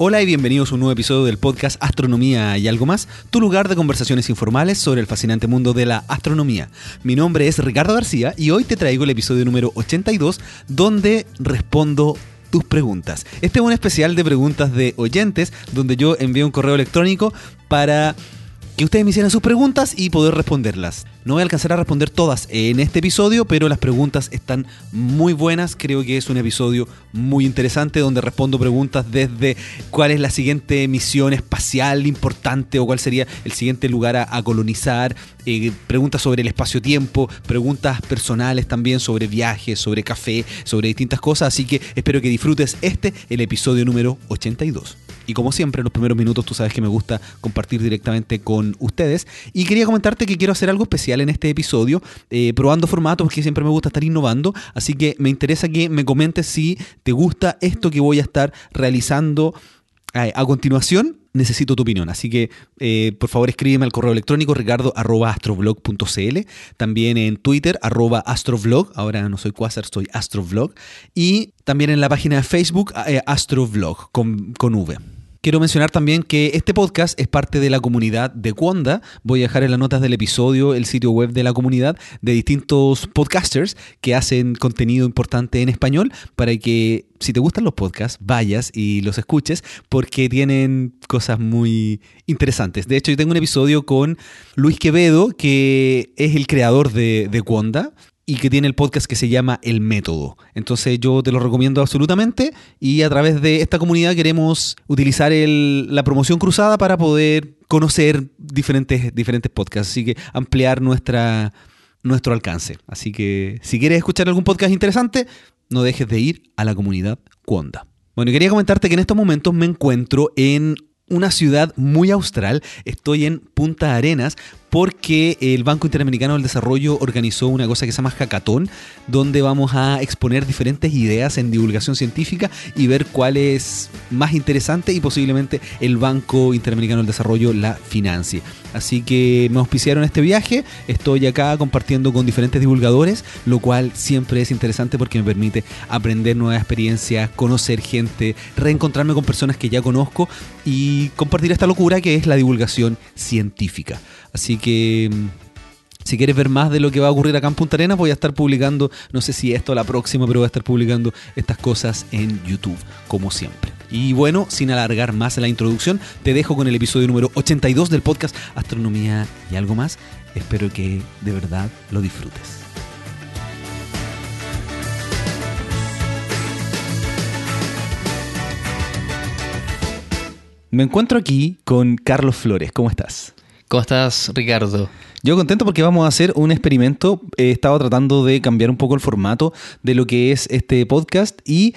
Hola y bienvenidos a un nuevo episodio del podcast Astronomía y algo más, tu lugar de conversaciones informales sobre el fascinante mundo de la astronomía. Mi nombre es Ricardo García y hoy te traigo el episodio número 82 donde respondo tus preguntas. Este es un especial de preguntas de oyentes donde yo envío un correo electrónico para que ustedes me hicieran sus preguntas y poder responderlas. No voy a alcanzar a responder todas en este episodio, pero las preguntas están muy buenas. Creo que es un episodio muy interesante donde respondo preguntas desde cuál es la siguiente misión espacial importante o cuál sería el siguiente lugar a, colonizar, eh, preguntas sobre el espacio-tiempo, preguntas personales también sobre viajes, sobre café, sobre distintas cosas. Así que espero que disfrutes este, el episodio número 82. Y como siempre, en los primeros minutos tú sabes que me gusta compartir directamente con ustedes. Y quería comentarte que quiero hacer algo especial en este episodio, eh, probando formatos, porque siempre me gusta estar innovando. Así que me interesa que me comentes si te gusta esto que voy a estar realizando eh, a continuación necesito tu opinión. Así que, eh, por favor, escríbeme al correo electrónico ricardo.astroblog.cl, también en Twitter, arroba astrovlog, ahora no soy Quasar, soy astrovlog, y también en la página de Facebook, astrovlog, con, con V. Quiero mencionar también que este podcast es parte de la comunidad de Cuonda. Voy a dejar en las notas del episodio el sitio web de la comunidad de distintos podcasters que hacen contenido importante en español para que si te gustan los podcasts, vayas y los escuches porque tienen cosas muy interesantes. De hecho, yo tengo un episodio con Luis Quevedo, que es el creador de, de y que tiene el podcast que se llama El Método. Entonces yo te lo recomiendo absolutamente y a través de esta comunidad queremos utilizar la promoción cruzada para poder conocer diferentes, diferentes podcasts, así que ampliar nuestra, nuestro alcance. Así que si quieres escuchar algún podcast interesante, no dejes de ir a la comunidad Cuonda. Bueno, quería comentarte que en estos momentos me encuentro en una ciudad muy austral. Estoy en Punta Arenas porque el Banco Interamericano del Desarrollo organizó una cosa que se llama Hackathon, donde vamos a exponer diferentes ideas en divulgación científica y ver cuál es más interesante y posiblemente el Banco Interamericano del Desarrollo la financie. Así que me auspiciaron este viaje, estoy acá compartiendo con diferentes divulgadores, lo cual siempre es interesante porque me permite aprender nuevas experiencias, conocer gente, reencontrarme con personas que ya conozco y compartir esta locura que es la divulgación científica. Así que mm, si quieres ver más de lo que va a ocurrir acá en Punta Arenas, voy a estar publicando, no sé si esto o la próxima, pero voy a estar publicando estas cosas en YouTube, como siempre. Y bueno, sin alargar más la introducción, te dejo con el episodio número 82 del podcast Astronomía y algo más. Espero que de verdad lo disfrutes. Me encuentro aquí con Carlos Flores. ¿Cómo estás? ¿Cómo estás, Ricardo? Yo contento porque vamos a hacer un experimento. He estado tratando de cambiar un poco el formato de lo que es este podcast y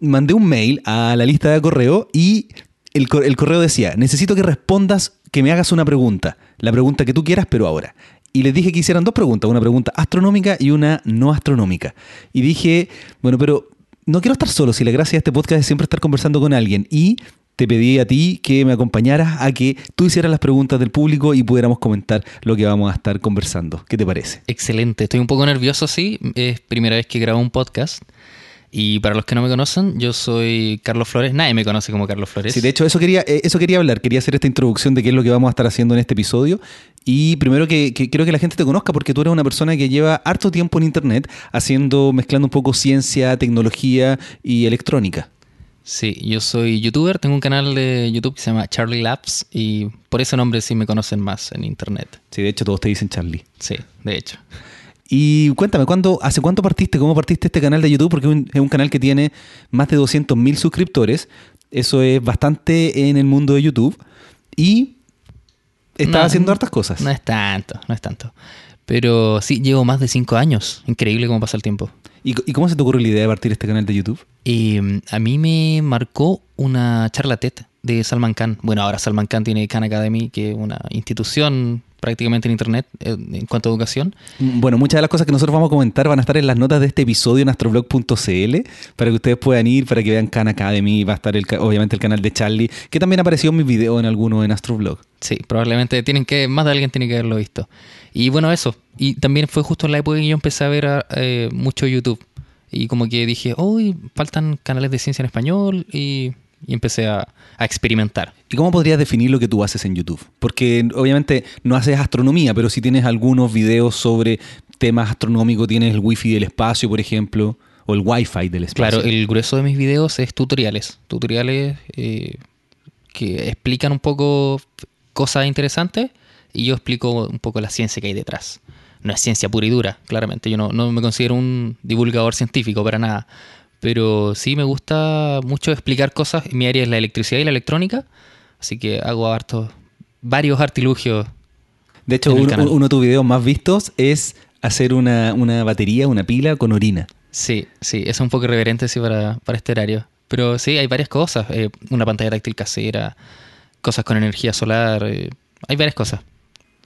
mandé un mail a la lista de correo y el, correo decía, necesito que respondas, que me hagas una pregunta, la pregunta que tú quieras, pero ahora. Y les dije que hicieran dos preguntas, una pregunta astronómica y una no astronómica. Y dije, bueno, pero no quiero estar solo, si la gracia de este podcast es siempre estar conversando con alguien. Y te pedí a ti que me acompañaras a que tú hicieras las preguntas del público y pudiéramos comentar lo que vamos a estar conversando. ¿Qué te parece? Excelente, estoy un poco nervioso, sí. Es primera vez que grabo un podcast. Y para los que no me conocen, yo soy Carlos Flores. Nadie me conoce como Carlos Flores. Sí, de hecho, eso quería, eh, eso quería hablar. Quería hacer esta introducción de qué es lo que vamos a estar haciendo en este episodio. Y primero que, quiero que la gente te conozca porque tú eres una persona que lleva harto tiempo en Internet haciendo, mezclando un poco ciencia, tecnología y electrónica. Sí, yo soy youtuber, tengo un canal de YouTube que se llama Charlie Labs y por ese nombre sí me conocen más en internet. Sí, de hecho todos te dicen Charlie. Sí, de hecho. Y cuéntame, ¿cuándo, ¿hace cuánto partiste? ¿Cómo partiste este canal de YouTube? Porque es un, canal que tiene más de 200.000 suscriptores. Eso es bastante en el mundo de YouTube. Y estás haciendo hartas cosas. No es tanto, no es tanto. Pero sí, llevo más de 5 años. Increíble cómo pasa el tiempo. ¿Y, cómo se te ocurrió la idea de partir este canal de YouTube? Eh, a mí me marcó una charla TED de Salman Khan. Bueno, ahora Salman Khan tiene Khan Academy, que es una institución prácticamente en Internet eh, en cuanto a educación. Mm, bueno, muchas de las cosas que nosotros vamos a comentar van a estar en las notas de este episodio en astroblog.cl para que ustedes puedan ir, para que vean Khan Academy, va a estar el, obviamente el canal de Charlie, que también apareció en mis videos en alguno en Astroblog. Sí, probablemente tienen que, más de alguien tiene que haberlo visto. Y bueno, eso. Y también fue justo en la época en que yo empecé a ver eh, mucho YouTube. Y como que dije, uy, faltan canales de ciencia en español y y empecé a, a experimentar. ¿Y cómo podrías definir lo que tú haces en YouTube? Porque obviamente no haces astronomía, pero si tienes algunos videos sobre temas astronómicos, tienes el wifi del espacio, por ejemplo, o el wifi del espacio. Claro, el grueso de mis videos es tutoriales. Tutoriales eh, que explican un poco cosas interesantes y yo explico un poco la ciencia que hay detrás. No es ciencia pura y dura, claramente. Yo no, no me considero un divulgador científico para nada. Pero sí me gusta mucho explicar cosas. Mi área es la electricidad y la electrónica. Así que hago hartos, varios artilugios. De hecho, un- uno de tus videos más vistos es hacer una, una batería, una pila con orina. Sí, sí, es un poco irreverente sí, para, para este horario. Pero sí, hay varias cosas. eh, una pantalla táctil casera, cosas con energía solar. eh, hay varias cosas.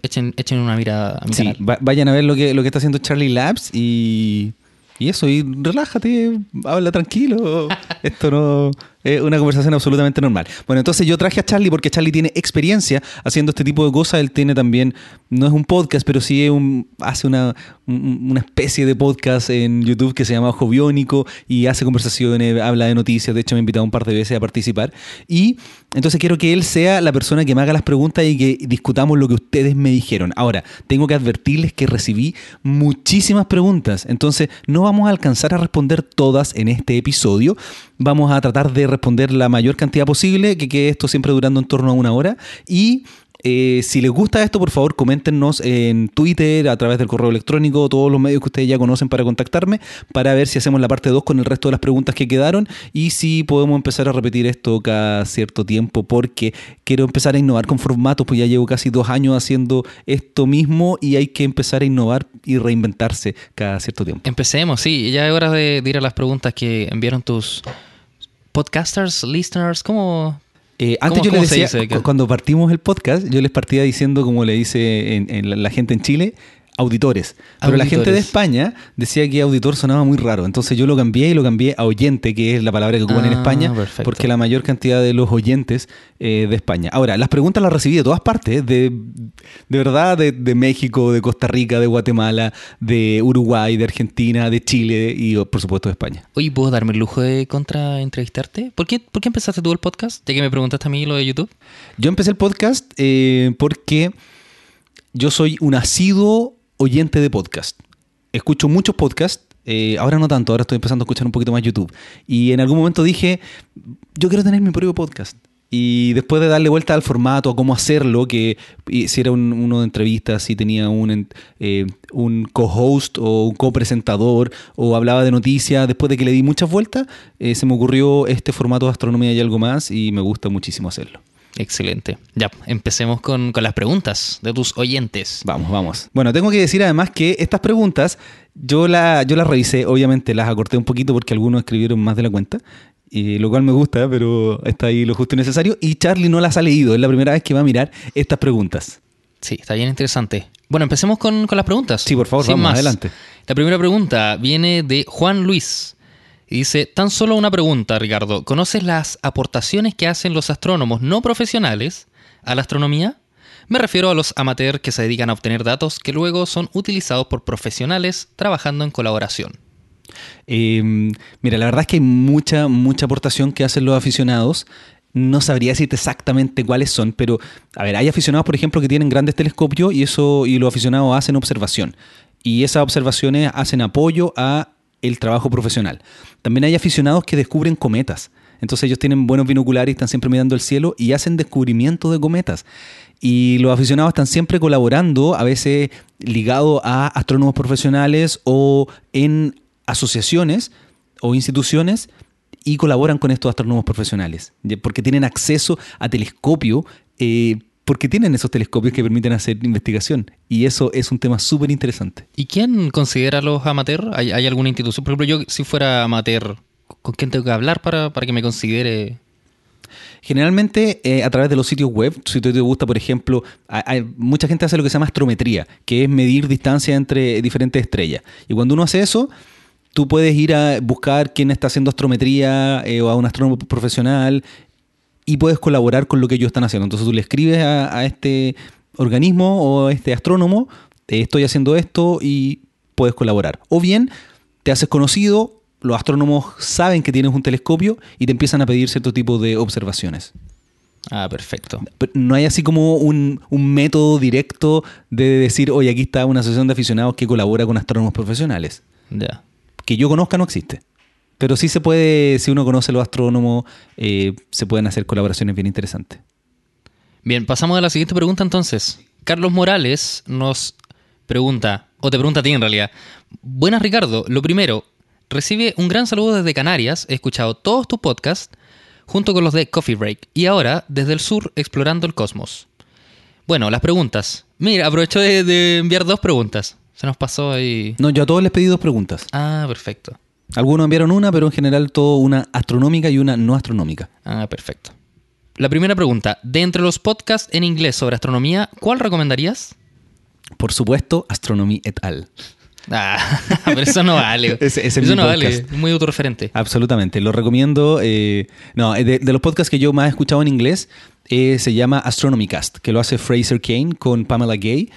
Echen, echen una mirada a mi Sí, canal. va- vayan a ver lo que, lo que está haciendo Charlie Labs y, y eso, y relájate, habla tranquilo. Esto no es una conversación absolutamente normal. Bueno, entonces yo traje a Charlie porque Charlie tiene experiencia haciendo este tipo de cosas. Él tiene también, no es un podcast, pero sí un, hace una, un- una especie de podcast en YouTube que se llama Ojo Biónico y hace conversaciones, habla de noticias. De hecho, me ha invitado un par de veces a participar. Y entonces quiero que él sea la persona que me haga las preguntas y que discutamos lo que ustedes me dijeron. Ahora, tengo que advertirles que recibí muchísimas preguntas, entonces no vamos a alcanzar a responder todas en este episodio. Vamos a tratar de responder la mayor cantidad posible, que quede esto siempre durando en torno a una hora. Y eh, si les gusta esto, por favor, coméntenos en Twitter, a través del correo electrónico, todos los medios que ustedes ya conocen para contactarme, para ver si hacemos la parte 2 con el resto de las preguntas que quedaron y si podemos empezar a repetir esto cada cierto tiempo, porque quiero empezar a innovar con formatos, pues ya llevo casi dos años haciendo esto mismo y hay que empezar a innovar y reinventarse cada cierto tiempo. Empecemos, sí. Ya es hora de, de ir a las preguntas que enviaron tus podcasters, listeners. ¿Cómo? Eh, antes ¿Cómo- yo les decía, dice? cuando partimos el podcast, yo les partía diciendo, como le dice en, en la, la gente en Chile, auditores. Pero la gente de. España decía que auditor sonaba muy raro. Entonces yo lo cambié y lo cambié a oyente, que es la palabra que ocupan en Ah, España, perfecto. porque la mayor cantidad de los oyentes eh, de España. Ahora, las preguntas las recibí de todas partes, de, de verdad, de, de México, de Costa Rica, de Guatemala, de Uruguay, de Argentina, de Chile y por supuesto de España. Oye, ¿puedo darme el lujo de contra-entrevistarte? ¿Por qué, ¿Por qué empezaste tú el podcast? Ya que me preguntaste a mí lo de YouTube. Yo empecé el podcast eh, porque yo soy un asiduo oyente de podcast. Escucho muchos podcasts, eh, ahora no tanto, ahora estoy empezando a escuchar un poquito más YouTube. Y en algún momento dije, yo quiero tener mi propio podcast. Y después de darle vuelta al formato, a cómo hacerlo, que si era un- uno de entrevistas, si tenía un, eh, un co-host o un copresentador o hablaba de noticias, después de que le di muchas vueltas, eh, se me ocurrió este formato de astronomía y algo más y me gusta muchísimo hacerlo. Excelente. Ya, empecemos con, con las preguntas de tus oyentes. Vamos, vamos. Bueno, tengo que decir además que estas preguntas yo, la, yo las revisé, obviamente las acorté un poquito porque algunos escribieron más de la cuenta, y lo cual me gusta, pero está ahí lo justo y necesario. Y Charlie no las ha leído, es la primera vez que va a mirar estas preguntas. Sí, está bien interesante. Bueno, empecemos con, con las preguntas. Sí, por favor, Sin vamos, más. adelante. La primera pregunta viene de Juan Luis. Dice, tan solo una pregunta, Ricardo. ¿Conoces las aportaciones que hacen los astrónomos no profesionales a la astronomía? Me refiero a los amateurs que se dedican a obtener datos que luego son utilizados por profesionales trabajando en colaboración. Eh, mira, la verdad es que hay mucha, mucha aportación que hacen los aficionados. No sabría decirte exactamente cuáles son, pero a ver, hay aficionados, por ejemplo, que tienen grandes telescopios y eso y los aficionados hacen observación. Y esas observaciones hacen apoyo a el trabajo profesional. También hay aficionados que descubren cometas. Entonces ellos tienen buenos binoculares, están siempre mirando el cielo y hacen descubrimientos de cometas. Y los aficionados están siempre colaborando, a veces ligados a astrónomos profesionales o en asociaciones o instituciones y colaboran con estos astrónomos profesionales, porque tienen acceso a telescopio, eh, porque tienen esos telescopios que permiten hacer investigación. Y eso es un tema súper interesante. ¿Y quién considera a los amateurs? ¿Hay, hay alguna institución? Por ejemplo, yo si fuera amateur, ¿con quién tengo que hablar para, para que me considere? Generalmente eh, a través de los sitios web, si te te gusta, por ejemplo, hay- mucha gente hace lo que se llama astrometría, que es medir distancia entre diferentes estrellas. Y cuando uno hace eso, tú puedes ir a buscar quién está haciendo astrometría eh, o a un astrónomo profesional y puedes colaborar con lo que ellos están haciendo. Entonces tú le escribes a, a este organismo o a este astrónomo, eh, estoy haciendo esto y puedes colaborar. O bien te haces conocido, los astrónomos saben que tienes un telescopio y te empiezan a pedir cierto tipo de observaciones. Ah, perfecto. Pero no hay así como un, un método directo de decir, oye, aquí está una asociación de aficionados que colabora con astrónomos profesionales. Ya. Que yo conozca no existe. Pero sí se puede, si uno conoce a los astrónomos, eh, se pueden hacer colaboraciones bien interesantes. Bien, pasamos a la siguiente pregunta entonces. Carlos Morales nos pregunta, o te pregunta a ti en realidad. Buenas Ricardo, lo primero, recibe un gran saludo desde Canarias, he escuchado todos tus podcasts junto con los de Coffee Break y ahora desde el sur explorando el cosmos. Bueno, las preguntas. Mira, aprovecho de, de enviar dos preguntas. Se nos pasó ahí. No, yo a todos les pedí dos preguntas. Ah, perfecto. Algunos enviaron una, pero en general todo una astronómica y una no astronómica. Ah, perfecto. La primera pregunta. De entre los podcasts en inglés sobre astronomía, ¿cuál recomendarías? Por supuesto, Astronomy et al. Ah, pero eso no vale. Ese- ese es eso no vale. podcast. Es muy autorreferente. Absolutamente, lo recomiendo. eh, no, de, de los podcasts que yo más he escuchado en inglés, eh, se llama Astronomy Cast, que lo hace Fraser Kane con Pamela Gay.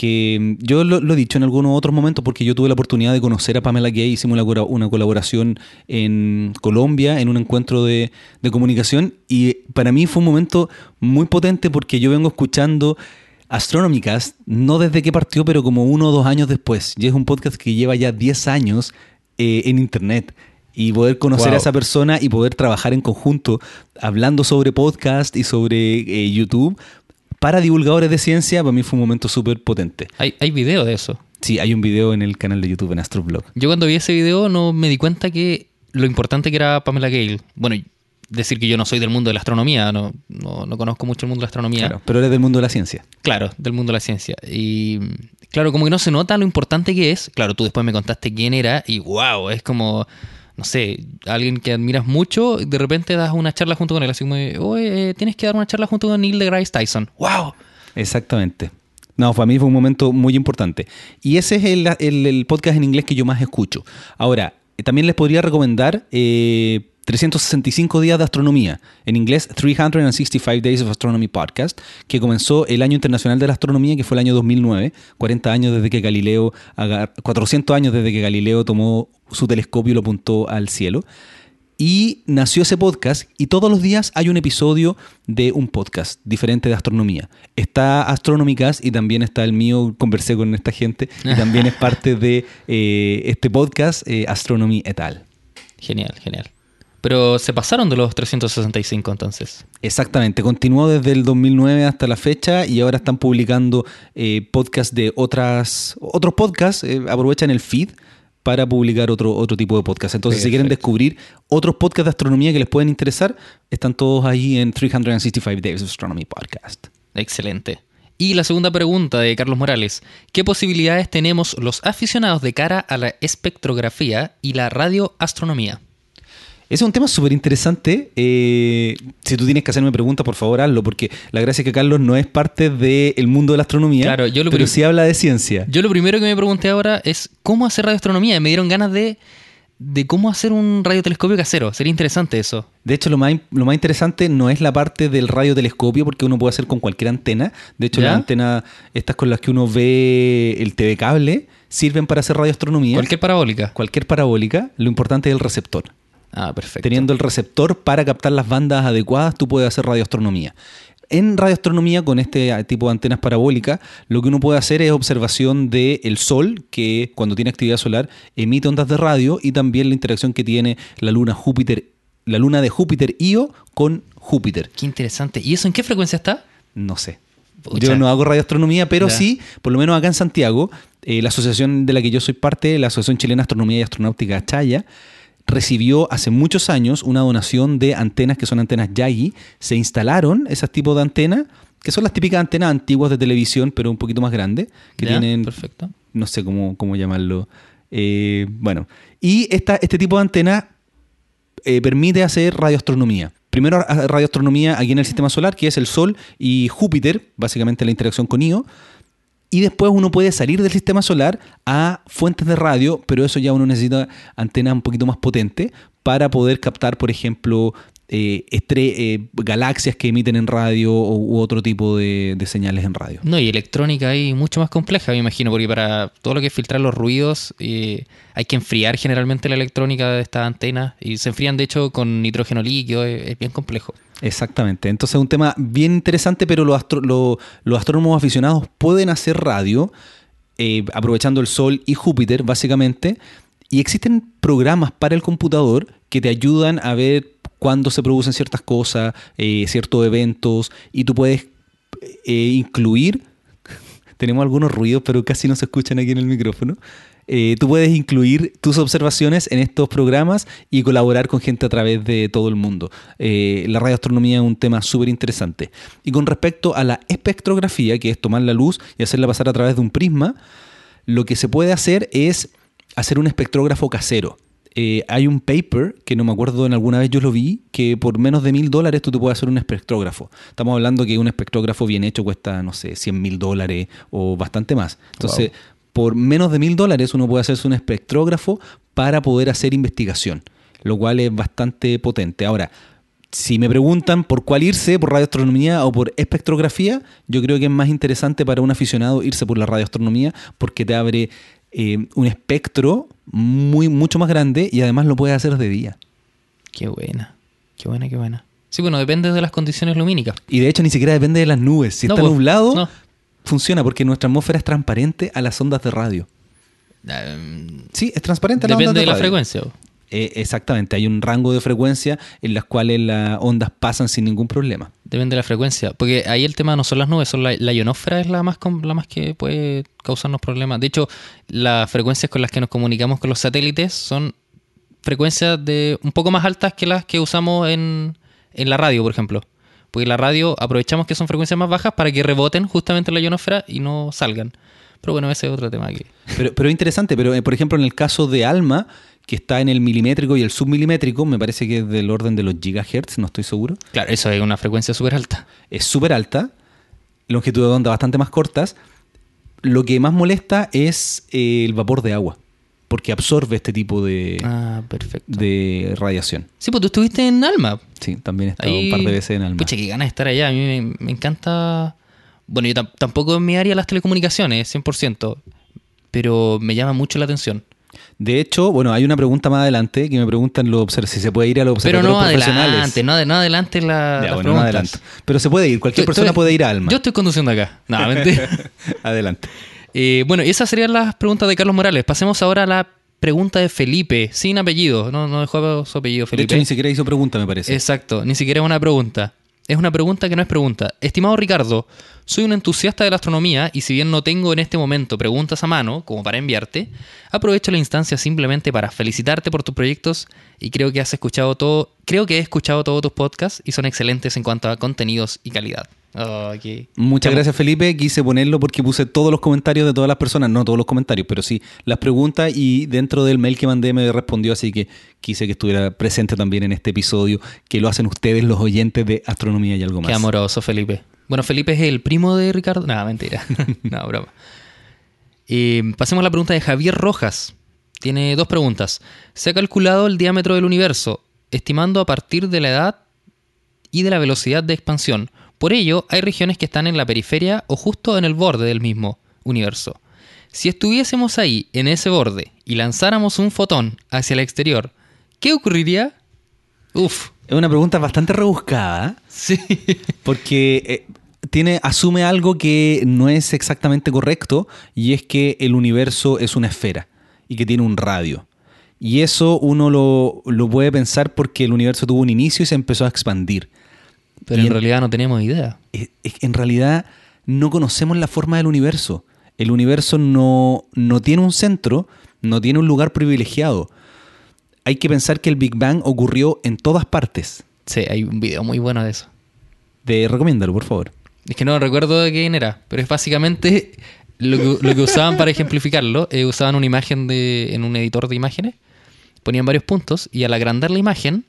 Que mm, yo lo, lo he dicho en algunos otros momentos porque yo tuve la oportunidad de conocer a Pamela Gay. Hicimos una, colaboración en Colombia en un encuentro de, de comunicación. Y para mí fue un momento muy potente porque yo vengo escuchando Astronomy Cast, no desde que partió, pero como uno o dos años después. Y es un podcast que lleva ya 10 años eh, en internet. Y poder conocer Wow. a esa persona y poder trabajar en conjunto hablando sobre podcast y sobre eh, YouTube para divulgadores de ciencia, para mí fue un momento súper potente. Hay, hay video de eso. Sí, hay un video en el canal de YouTube en Astroblog. Yo cuando vi ese video no me di cuenta que lo importante que era Pamela Gale. Bueno, decir que yo no soy del mundo de la astronomía, no, no, no conozco mucho el mundo de la astronomía. Claro, pero eres del mundo de la ciencia. Claro, del mundo de la ciencia. Y claro, como que no se nota lo importante que es. Claro, tú después me contaste quién era y wow, es como, no sé, alguien que admiras mucho, de repente das una charla junto con él, así como, eh, tienes que dar una charla junto con Neil deGrasse Tyson. ¡Wow! Exactamente. No, para mí fue un momento muy importante. Y ese es el, el- el podcast en inglés que yo más escucho. Ahora, eh, también les podría recomendar eh, 365 días de astronomía. En inglés, 365 Days of Astronomy Podcast, que comenzó el Año Internacional de la Astronomía, que fue el año 2009, 40 años desde que Galileo, agar- 400 años desde que Galileo tomó su telescopio y lo apuntó al cielo. Y nació ese podcast y todos los días hay un episodio de un podcast diferente de astronomía. Está Astronómicas y también está el mío, conversé con esta gente y también es parte de eh, este podcast eh, Astronomy et al. Genial, genial. Pero se pasaron de los 365 entonces. Exactamente, continuó desde el 2009 hasta la fecha y ahora están publicando eh, podcasts de otras, otros podcasts, eh, aprovechan el feed para publicar otro, otro tipo de podcast. Entonces, si quieren descubrir otros podcasts de astronomía que les pueden interesar, están todos ahí en 365 Days of Astronomy Podcast. Excelente. Y la segunda pregunta de Carlos Morales. ¿Qué posibilidades tenemos los aficionados de cara a la espectrografía y la radioastronomía? Ese es un tema súper interesante. Eh, si tú tienes que hacerme preguntas, por favor, hazlo, porque la gracia es que Carlos no es parte del mundo de la astronomía, Claro, yo lo pero sí habla de ciencia. Yo lo primero que me pregunté ahora es cómo hacer radioastronomía. Me dieron ganas de, de cómo hacer un radiotelescopio casero. Sería interesante eso. De hecho, lo más, lo más interesante no es la parte del radiotelescopio, porque uno puede hacer con cualquier antena. De hecho, las antenas, estas con las que uno ve el TV cable, sirven para hacer radioastronomía. Cualquier parabólica. Cualquier parabólica, lo importante es el receptor. Ah, perfecto. Teniendo el receptor para captar las bandas adecuadas, tú puedes hacer radioastronomía. En radioastronomía, con este tipo de antenas parabólicas, lo que uno puede hacer es observación del Sol, que cuando tiene actividad solar emite ondas de radio, y también la interacción que tiene la luna Júpiter, la luna de Júpiter Io con Júpiter. Qué interesante. ¿Y eso en qué frecuencia está? No sé. Pucha. Yo no hago radioastronomía, pero Ya. sí, por lo menos acá en Santiago, eh, la asociación de la que yo soy parte, la Asociación Chilena de Astronomía y Astronáutica Chaya, recibió hace muchos años una donación de antenas que son antenas Yagi. Se instalaron esos tipos de antenas, que son las típicas antenas antiguas de televisión, pero un poquito más grandes, que tienen Perfecto. no sé cómo, cómo llamarlo. Eh, bueno, y esta, este tipo de antena eh, permite hacer radioastronomía. Primero radioastronomía aquí en el sistema solar, que es el Sol y Júpiter, básicamente la interacción con Io. Y después uno puede salir del sistema solar a fuentes de radio, pero eso ya uno necesita antenas un poquito más potentes para poder captar, por ejemplo, eh, eh, galaxias que emiten en radio u otro tipo de, de señales en radio. No, y electrónica ahí mucho más compleja, me imagino, porque para todo lo que es filtrar los ruidos eh, hay que enfriar generalmente la electrónica de estas antenas y se enfrían de hecho con nitrógeno líquido, es, es bien complejo. Exactamente. Entonces es un tema bien interesante, pero los, astro- lo- los astrónomos aficionados pueden hacer radio eh, aprovechando el Sol y Júpiter, básicamente. Y existen programas para el computador que te ayudan a ver cuándo se producen ciertas cosas, eh, ciertos eventos, y tú puedes eh, incluir. Tenemos algunos ruidos, pero casi no se escuchan aquí en el micrófono. Eh, tú puedes incluir tus observaciones en estos programas y colaborar con gente a través de todo el mundo. La radioastronomía es un tema súper interesante. Y con respecto a la espectrografía, que es tomar la luz y hacerla pasar a través de un prisma, lo que se puede hacer es hacer un espectrógrafo casero. Eh, hay un paper que no me acuerdo en alguna vez yo lo vi que por menos de mil dólares tú te puedes hacer un espectrógrafo. Estamos hablando que un espectrógrafo bien hecho cuesta, no sé, 100 mil dólares o bastante más. Entonces, por menos de mil dólares uno puede hacerse un espectrógrafo para poder hacer investigación, lo cual es bastante potente. Ahora, si me preguntan por cuál irse, por radioastronomía o por espectrografía, yo creo que es más interesante para un aficionado irse por la radioastronomía porque te abre eh, un espectro muy, mucho más grande y además lo puedes hacer de día. Qué buena, qué buena, qué buena. Sí, bueno, depende de las condiciones lumínicas. Y de hecho ni siquiera depende de las nubes. Si No, está pues, nublado, no. funciona porque nuestra atmósfera es transparente a las ondas de radio. Um, Sí, es transparente a las depende ondas de la radio. frecuencia. Eh, exactamente, hay un rango de frecuencia en las cuales las ondas pasan sin ningún problema. Depende de la frecuencia. Porque ahí el tema no son las nubes, son la, la ionósfera es la más, la más que puede causarnos problemas. De hecho, las frecuencias con las que nos comunicamos con los satélites son frecuencias de un poco más altas que las que usamos en, en la radio, por ejemplo. Porque la radio aprovechamos que son frecuencias más bajas para que reboten justamente en la ionósfera y no salgan. Pero bueno, ese es otro tema aquí. Pero, pero es interesante, pero eh, por ejemplo en el caso de ALMA, que está en el milimétrico y el submilimétrico, me parece que es del orden de los gigahertz, no estoy seguro. Claro, eso es una frecuencia súper alta. Es súper alta, longitud de onda bastante más cortas. Lo que más molesta es eh, el vapor de agua, porque absorbe este tipo de, Ah, perfecto. de radiación. Sí, pues tú estuviste en Alma. Sí, también he estado Ahí- un par de veces en ALMA. Pucha, qué ganas de estar allá. A mí me, me encanta. Bueno, yo tam- tampoco en mi área las telecomunicaciones, 100%. Pero me llama mucho la atención. De hecho, bueno, hay una pregunta más adelante que me preguntan los si se puede ir a los Pero observatorios no profesionales. adelante, no, no adelante la, Ya, las bueno, no adelanto. Pero se puede ir, cualquier Estoy- persona estoy- puede ir a Alma. Yo estoy conduciendo acá. No, mentira. Adelante. Eh, bueno, esas serían las preguntas de Carlos Morales. Pasemos ahora a la pregunta de Felipe, sin apellido. No, no dejó su apellido, De Felipe. hecho, ni siquiera hizo pregunta, me parece. Exacto, ni siquiera una pregunta. Es una pregunta que no es pregunta. Estimado Ricardo, soy un entusiasta de la astronomía y si bien no tengo en este momento preguntas a mano como para enviarte, aprovecho la instancia simplemente para felicitarte por tus proyectos y creo que has escuchado todo, creo que he escuchado todos tus podcasts y son excelentes en cuanto a contenidos y calidad. Oh, Muchas qué- gracias, Felipe. Quise ponerlo porque puse todos los comentarios de todas las personas, no todos los comentarios, pero sí las preguntas y dentro del mail que mandé me respondió, así que quise que estuviera presente también en este episodio, que lo hacen ustedes, los oyentes de Astronomía y algo más. Qué amoroso, Felipe. Bueno, Felipe es el primo de Ricardo. No, mentira. no, broma. Eh, pasemos a la pregunta de Javier Rojas. Tiene dos preguntas. Se ha calculado el diámetro del universo, estimando a partir de la edad y de la velocidad de expansión. Por ello, hay regiones que están en la periferia o justo en el borde del mismo universo. Si estuviésemos ahí, en ese borde, y lanzáramos un fotón hacia el exterior, ¿qué ocurriría? Uf. Es una pregunta bastante rebuscada, Sí. porque eh, tiene, asume algo que no es exactamente correcto, y es que el universo es una esfera y que tiene un radio. Y eso uno lo, lo puede pensar porque el universo tuvo un inicio y se empezó a expandir. Pero Y en realidad no tenemos idea. es- es que en realidad no conocemos la forma del universo. El universo no, no tiene un centro, no tiene un lugar privilegiado. Hay que pensar que el Big Bang ocurrió en todas partes. Sí, hay un video muy bueno de eso. Te recomiéndalo, por favor. Es que no recuerdo de quién era, pero es básicamente lo que, lo que usaban para ejemplificarlo. eh, usaban una imagen de, en un editor de imágenes, ponían varios puntos y al agrandar la imagen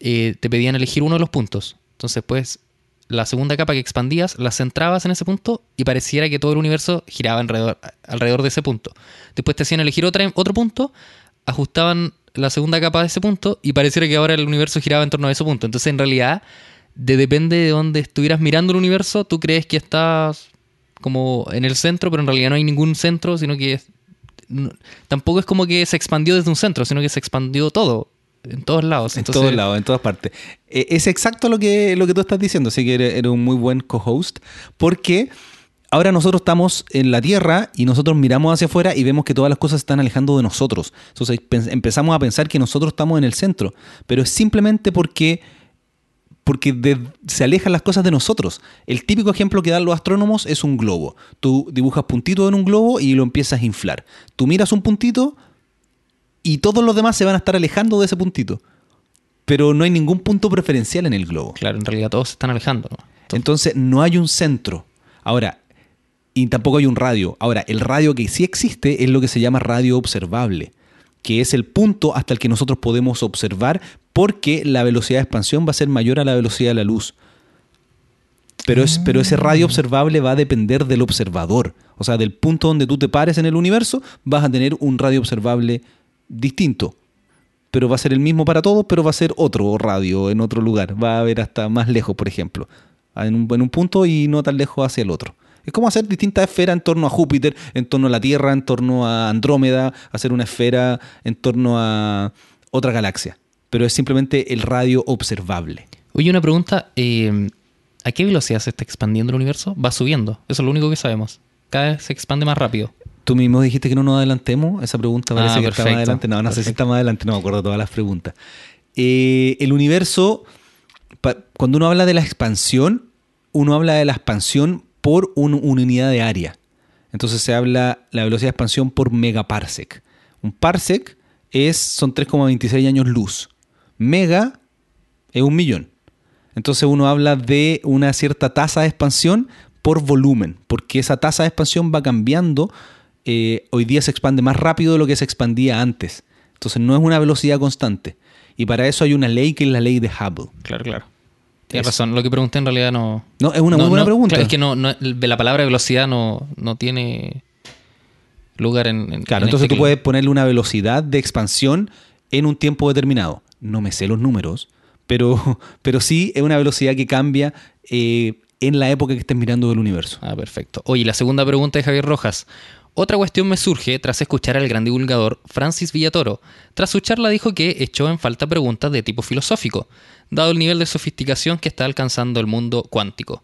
eh, te pedían elegir uno de los puntos. Entonces, pues, la segunda capa que expandías la centrabas en ese punto y pareciera que todo el universo giraba alrededor, alrededor de ese punto. Después te hacían elegir otra, otro punto, ajustaban la segunda capa de ese punto y pareciera que ahora el universo giraba en torno a ese punto. Entonces, en realidad, de, depende de dónde estuvieras mirando el universo, tú crees que estás como en el centro, pero en realidad no hay ningún centro, sino que es- tampoco es como que se expandió desde un centro, sino que se expandió todo, en todos lados. En todos lados, en todas partes. Eh, es exacto lo que, lo que tú estás diciendo, así que eres, eres un muy buen co-host, porque ahora nosotros estamos en la Tierra y nosotros miramos hacia afuera y vemos que todas las cosas se están alejando de nosotros. Entonces empezamos a pensar que nosotros estamos en el centro, pero es simplemente porque, porque de- se alejan las cosas de nosotros. El típico ejemplo que dan los astrónomos es un globo. Tú dibujas puntitos en un globo y lo empiezas a inflar. Tú miras un puntito y todos los demás se van a estar alejando de ese puntito. Pero no hay ningún punto preferencial en el globo. Claro, en realidad todos se están alejando. ¿no? Entonces no hay un centro. Ahora, y tampoco hay un radio. Ahora, el radio que sí existe es lo que se llama radio observable, que es el punto hasta el que nosotros podemos observar porque la velocidad de expansión va a ser mayor a la velocidad de la luz. Pero, es, pero ese radio observable va a depender del observador. O sea, del punto donde tú te pares en el universo, vas a tener un radio observable distinto. Pero va a ser el mismo para todos, pero va a ser otro radio en otro lugar. Va a haber hasta más lejos, por ejemplo. En un, punto y no tan lejos hacia el otro. Es como hacer distintas esferas en torno a Júpiter, en torno a la Tierra, en torno a Andrómeda, hacer una esfera en torno a otra galaxia. Pero es simplemente el radio observable. Oye, una pregunta. eh, ¿A qué velocidad se está expandiendo el universo? Va subiendo. Eso es lo único que sabemos. Cada vez se expande más rápido. Tú mismo dijiste que no nos adelantemos. Esa pregunta parece Ah, que está más perfecto, adelante. No, no sé si perfecto. está más adelante, no me acuerdo todas las preguntas. Eh, el universo, pa- cuando uno habla de la expansión, uno habla de la expansión por un- una unidad de área. Entonces se habla la velocidad de expansión por megaparsec. Un parsec es, son 3,26 años luz. Mega es un millón. Entonces uno habla de una cierta tasa de expansión por volumen, porque esa tasa de expansión va cambiando. Eh, hoy día se expande más rápido de lo que se expandía antes. Entonces no es una velocidad constante. Y para eso hay una ley que es la ley de Hubble. Claro, claro. Tienes razón. Lo que pregunté en realidad no. No, es una muy buena no, pregunta. claro, es que no, no- la palabra velocidad no, no tiene lugar en. en- Claro, en entonces este tú puedes ponerle una velocidad de expansión en un tiempo determinado. No me sé los números, pero, pero sí es una velocidad que cambia eh, en la época que estés mirando del universo. Ah, perfecto. Oye, la segunda pregunta de Javier Rojas. Otra cuestión me surge tras escuchar al gran divulgador Francis Villatoro. Tras su charla dijo que echó en falta preguntas de tipo filosófico, dado el nivel de sofisticación que está alcanzando el mundo cuántico.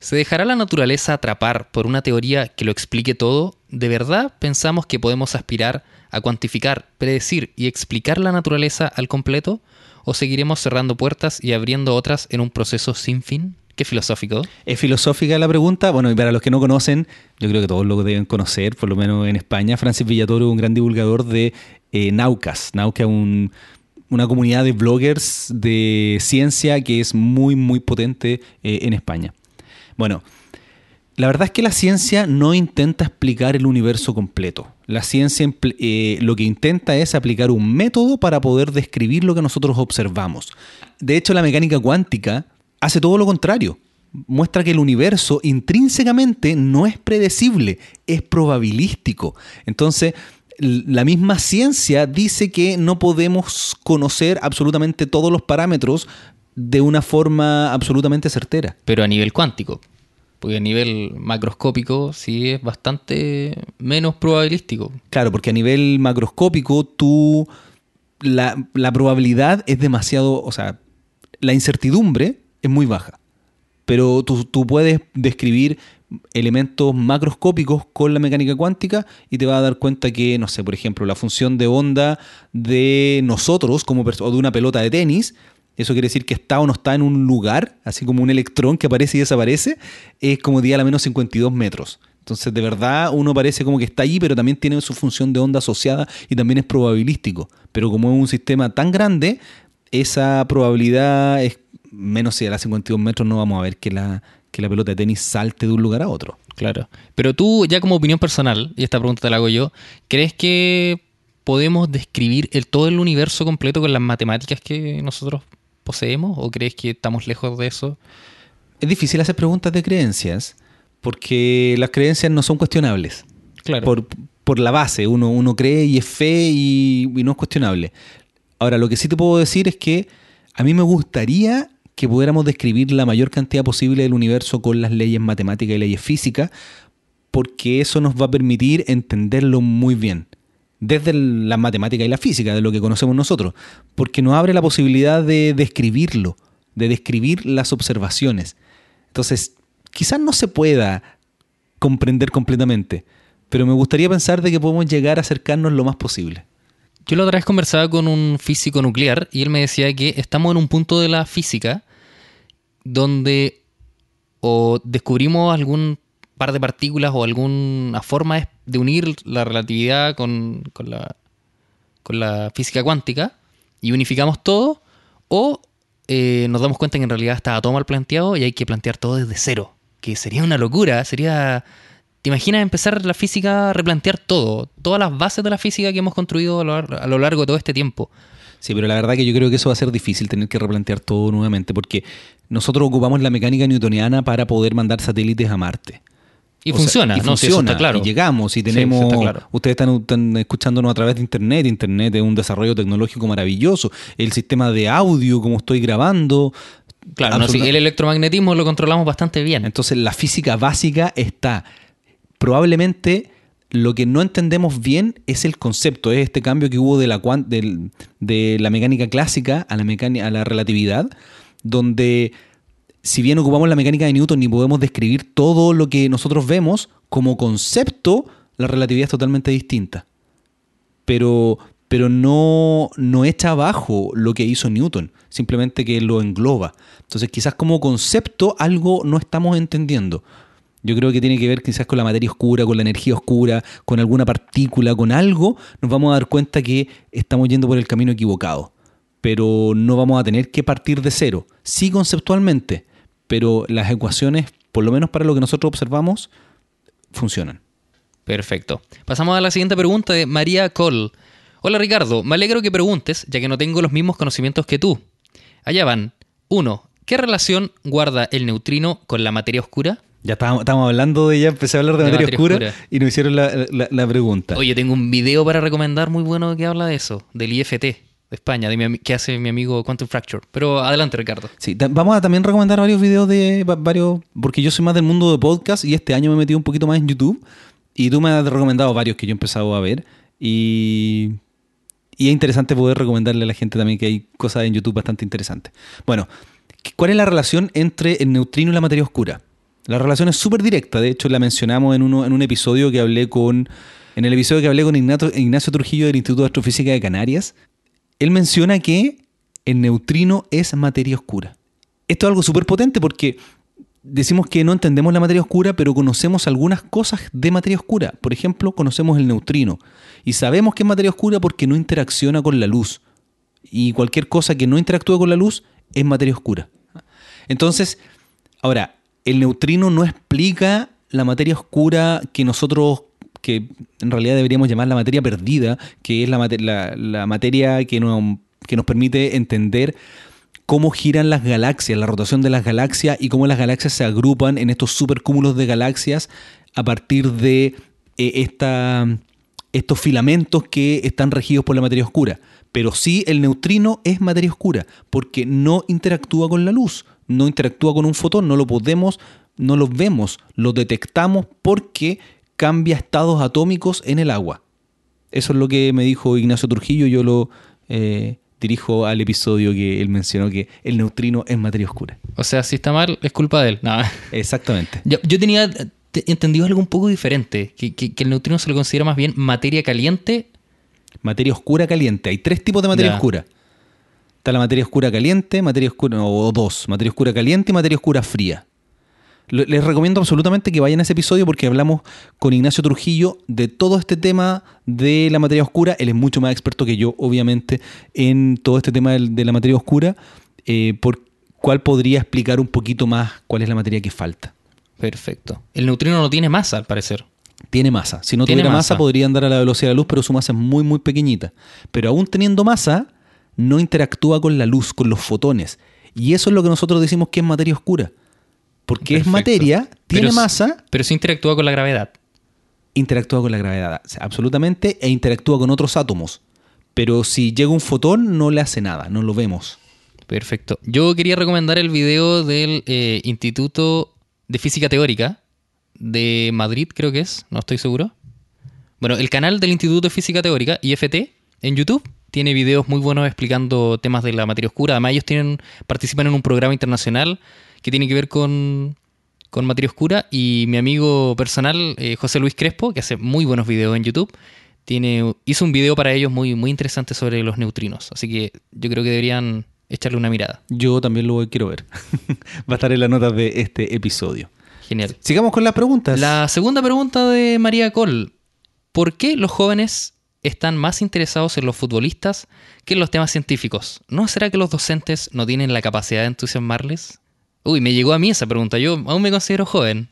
¿Se dejará la naturaleza atrapar por una teoría que lo explique todo? ¿De verdad pensamos que podemos aspirar a cuantificar, predecir y explicar la naturaleza al completo? ¿O seguiremos cerrando puertas y abriendo otras en un proceso sin fin? Qué filosófico. Es filosófica la pregunta. Bueno, y para los que no conocen, yo creo que todos lo deben conocer, por lo menos en España. Francis Villatoro es un gran divulgador de eh, Naucas. Naucas es un- una comunidad de bloggers de ciencia que es muy, muy potente eh, en España. Bueno, la verdad es que la ciencia no intenta explicar el universo completo. La ciencia eh, lo que intenta es aplicar un método para poder describir lo que nosotros observamos. De hecho, la mecánica cuántica hace todo lo contrario. Muestra que el universo intrínsecamente no es predecible, es probabilístico. Entonces, la misma ciencia dice que no podemos conocer absolutamente todos los parámetros de una forma absolutamente certera. pero a nivel cuántico. Porque a nivel macroscópico sí es bastante menos probabilístico. Claro, porque a nivel macroscópico tú la, la probabilidad es demasiado, o sea, la incertidumbre es muy baja, pero tú, tú puedes describir elementos macroscópicos con la mecánica cuántica y te vas a dar cuenta que, no sé, por ejemplo, la función de onda de nosotros como o de una pelota de tenis, eso quiere decir que está o no está en un lugar, así como un electrón que aparece y desaparece, es como 10 a la menos 52 metros. Entonces, de verdad, uno parece como que está allí, pero también tiene su función de onda asociada y también es probabilístico. Pero como es un sistema tan grande, esa probabilidad es menos si a las 52 metros no vamos a ver que la, que la pelota de tenis salte de un lugar a otro. Claro. Pero tú, ya como opinión personal, y esta pregunta te la hago yo, ¿crees que podemos describir el, todo el universo completo con las matemáticas que nosotros poseemos? ¿O crees que estamos lejos de eso? Es difícil hacer preguntas de creencias porque las creencias no son cuestionables. Claro. Por, por la base, uno, uno cree y es fe y, y no es cuestionable. Ahora, lo que sí te puedo decir es que a mí me gustaría que pudiéramos describir la mayor cantidad posible del universo con las leyes matemáticas y leyes físicas, porque eso nos va a permitir entenderlo muy bien. Desde la matemática y la física, de lo que conocemos nosotros, porque nos abre la posibilidad de describirlo, de describir las observaciones. Entonces, quizás no se pueda comprender completamente, pero me gustaría pensar de que podemos llegar a acercarnos lo más posible. Yo la otra vez conversaba con un físico nuclear y él me decía que estamos en un punto de la física donde o descubrimos algún par de partículas o alguna forma de unir la relatividad con, con, la, con la física cuántica y unificamos todo, o eh, nos damos cuenta que en realidad está todo mal planteado y hay que plantear todo desde cero, que sería una locura, sería... ¿Te imaginas empezar la física a replantear todo? Todas las bases de la física que hemos construido a lo, a lo largo de todo este tiempo. Sí, pero la verdad que yo creo que eso va a ser difícil tener que replantear todo nuevamente, porque nosotros ocupamos la mecánica newtoniana para poder mandar satélites a Marte. Y O sea, funciona, y ¿no? Funciona, está claro. Y llegamos y tenemos. eso está claro. Ustedes están, están escuchándonos a través de Internet. Internet es un desarrollo tecnológico maravilloso. El sistema de audio, como estoy grabando. Claro, no, sí, absoluta- el electromagnetismo lo controlamos bastante bien. Entonces, la física básica está. Probablemente lo que no entendemos bien es el concepto, es este cambio que hubo de la, de la mecánica clásica a la, mecánica, a la relatividad, donde si bien ocupamos la mecánica de Newton y podemos describir todo lo que nosotros vemos, como concepto, la relatividad es totalmente distinta. Pero, pero no, no echa abajo lo que hizo Newton, simplemente que lo engloba. Entonces quizás como concepto algo no estamos entendiendo. Yo creo que tiene que ver quizás con la materia oscura, con la energía oscura, con alguna partícula, con algo, nos vamos a dar cuenta que estamos yendo por el camino equivocado. Pero no vamos a tener que partir de cero. Sí conceptualmente, pero las ecuaciones, por lo menos para lo que nosotros observamos, funcionan. Perfecto. Pasamos a la siguiente pregunta de María Cole. Hola Ricardo, me alegro que preguntes, ya que no tengo los mismos conocimientos que tú. Allá van. 1. ¿Qué relación guarda el neutrino con la materia oscura? Ya estábamos, estábamos hablando de, ya empecé a hablar de, De materia, materia oscura, oscura. y nos hicieron la, la- la pregunta. Oye, tengo un video para recomendar muy bueno que habla de eso, del IFT de España, de mi que hace mi amigo Quantum Fracture. Pero adelante, Ricardo. Sí, vamos a también recomendar varios videos de va- varios, porque yo soy más del mundo de podcast y este año me he metido un poquito más en YouTube y tú me has recomendado varios que yo he empezado a ver y, y es interesante poder recomendarle a la gente también que hay cosas en YouTube bastante interesantes. Bueno, ¿cuál es la relación entre el neutrino y la materia oscura? La relación es súper directa, de hecho la mencionamos en, uno, en un episodio que hablé con, en el episodio que hablé con Ignacio Trujillo del Instituto de Astrofísica de Canarias, él menciona que el neutrino es materia oscura. Esto es algo súper potente porque decimos que no entendemos la materia oscura, pero conocemos algunas cosas de materia oscura. Por ejemplo, conocemos el neutrino. Y sabemos que es materia oscura porque no interacciona con la luz. Y cualquier cosa que no interactúe con la luz es materia oscura. Entonces, ahora, el neutrino no explica la materia oscura que nosotros, que en realidad deberíamos llamar la materia perdida, que es la, mate- la- la materia que, no- que nos permite entender cómo giran las galaxias, la rotación de las galaxias y cómo las galaxias se agrupan en estos supercúmulos de galaxias a partir de eh, estos filamentos que están regidos por la materia oscura. Pero sí el neutrino es materia oscura porque no interactúa con la luz, no interactúa con un fotón, no lo podemos, no lo vemos, lo detectamos porque cambia estados atómicos en el agua. Eso es lo que me dijo Ignacio Trujillo. Yo lo eh, dirijo al episodio que él mencionó que el neutrino es materia oscura. O sea, si está mal, es culpa de él. No. Exactamente. Yo, yo tenía te- entendido algo un poco diferente, que, que- que el neutrino se lo considera más bien materia caliente. Materia oscura caliente. Hay tres tipos de materia Ya. oscura. Está la materia oscura caliente, materia oscura, o dos, materia oscura caliente y materia oscura fría. Les recomiendo absolutamente que vayan a ese episodio porque hablamos con Ignacio Trujillo de todo este tema de la materia oscura. Él es mucho más experto que yo, obviamente, en todo este tema de la materia oscura, eh, por cuál podría explicar un poquito más cuál es la materia que falta. Perfecto. El neutrino no tiene masa, al parecer. Tiene masa. Si no Tiene tuviera masa, masa. podría andar a la velocidad de la luz, pero su masa es muy, muy pequeñita. Pero aún teniendo masa, no interactúa con la luz, con los fotones. Y eso es lo que nosotros decimos que es materia oscura. Porque es materia, tiene Pero masa, Pero sí interactúa con la gravedad. interactúa con la gravedad. Absolutamente, e interactúa con otros átomos. Pero si llega un fotón, no le hace nada, no lo vemos. Perfecto. Yo quería recomendar el video del eh, Instituto de Física Teórica de Madrid, creo que es, no estoy seguro. Bueno, el canal del Instituto de Física Teórica, IFT, en YouTube, tiene videos muy buenos explicando temas de la materia oscura. Además, ellos tienen, participan en un programa internacional que tiene que ver con, con materia oscura. Y mi amigo personal, eh, José Luis Crespo, que hace muy buenos videos en YouTube, tiene, hizo un video para ellos muy, muy interesante sobre los neutrinos. Así que yo creo que deberían echarle una mirada. Yo también lo quiero ver. Va a estar en la nota de este episodio. Genial. Sigamos con las preguntas. La segunda pregunta de María Col. ¿Por qué los jóvenes están más interesados en los futbolistas que en los temas científicos? ¿No será que los docentes no tienen la capacidad de entusiasmarles? Uy, me llegó a mí esa pregunta. Yo aún me considero joven.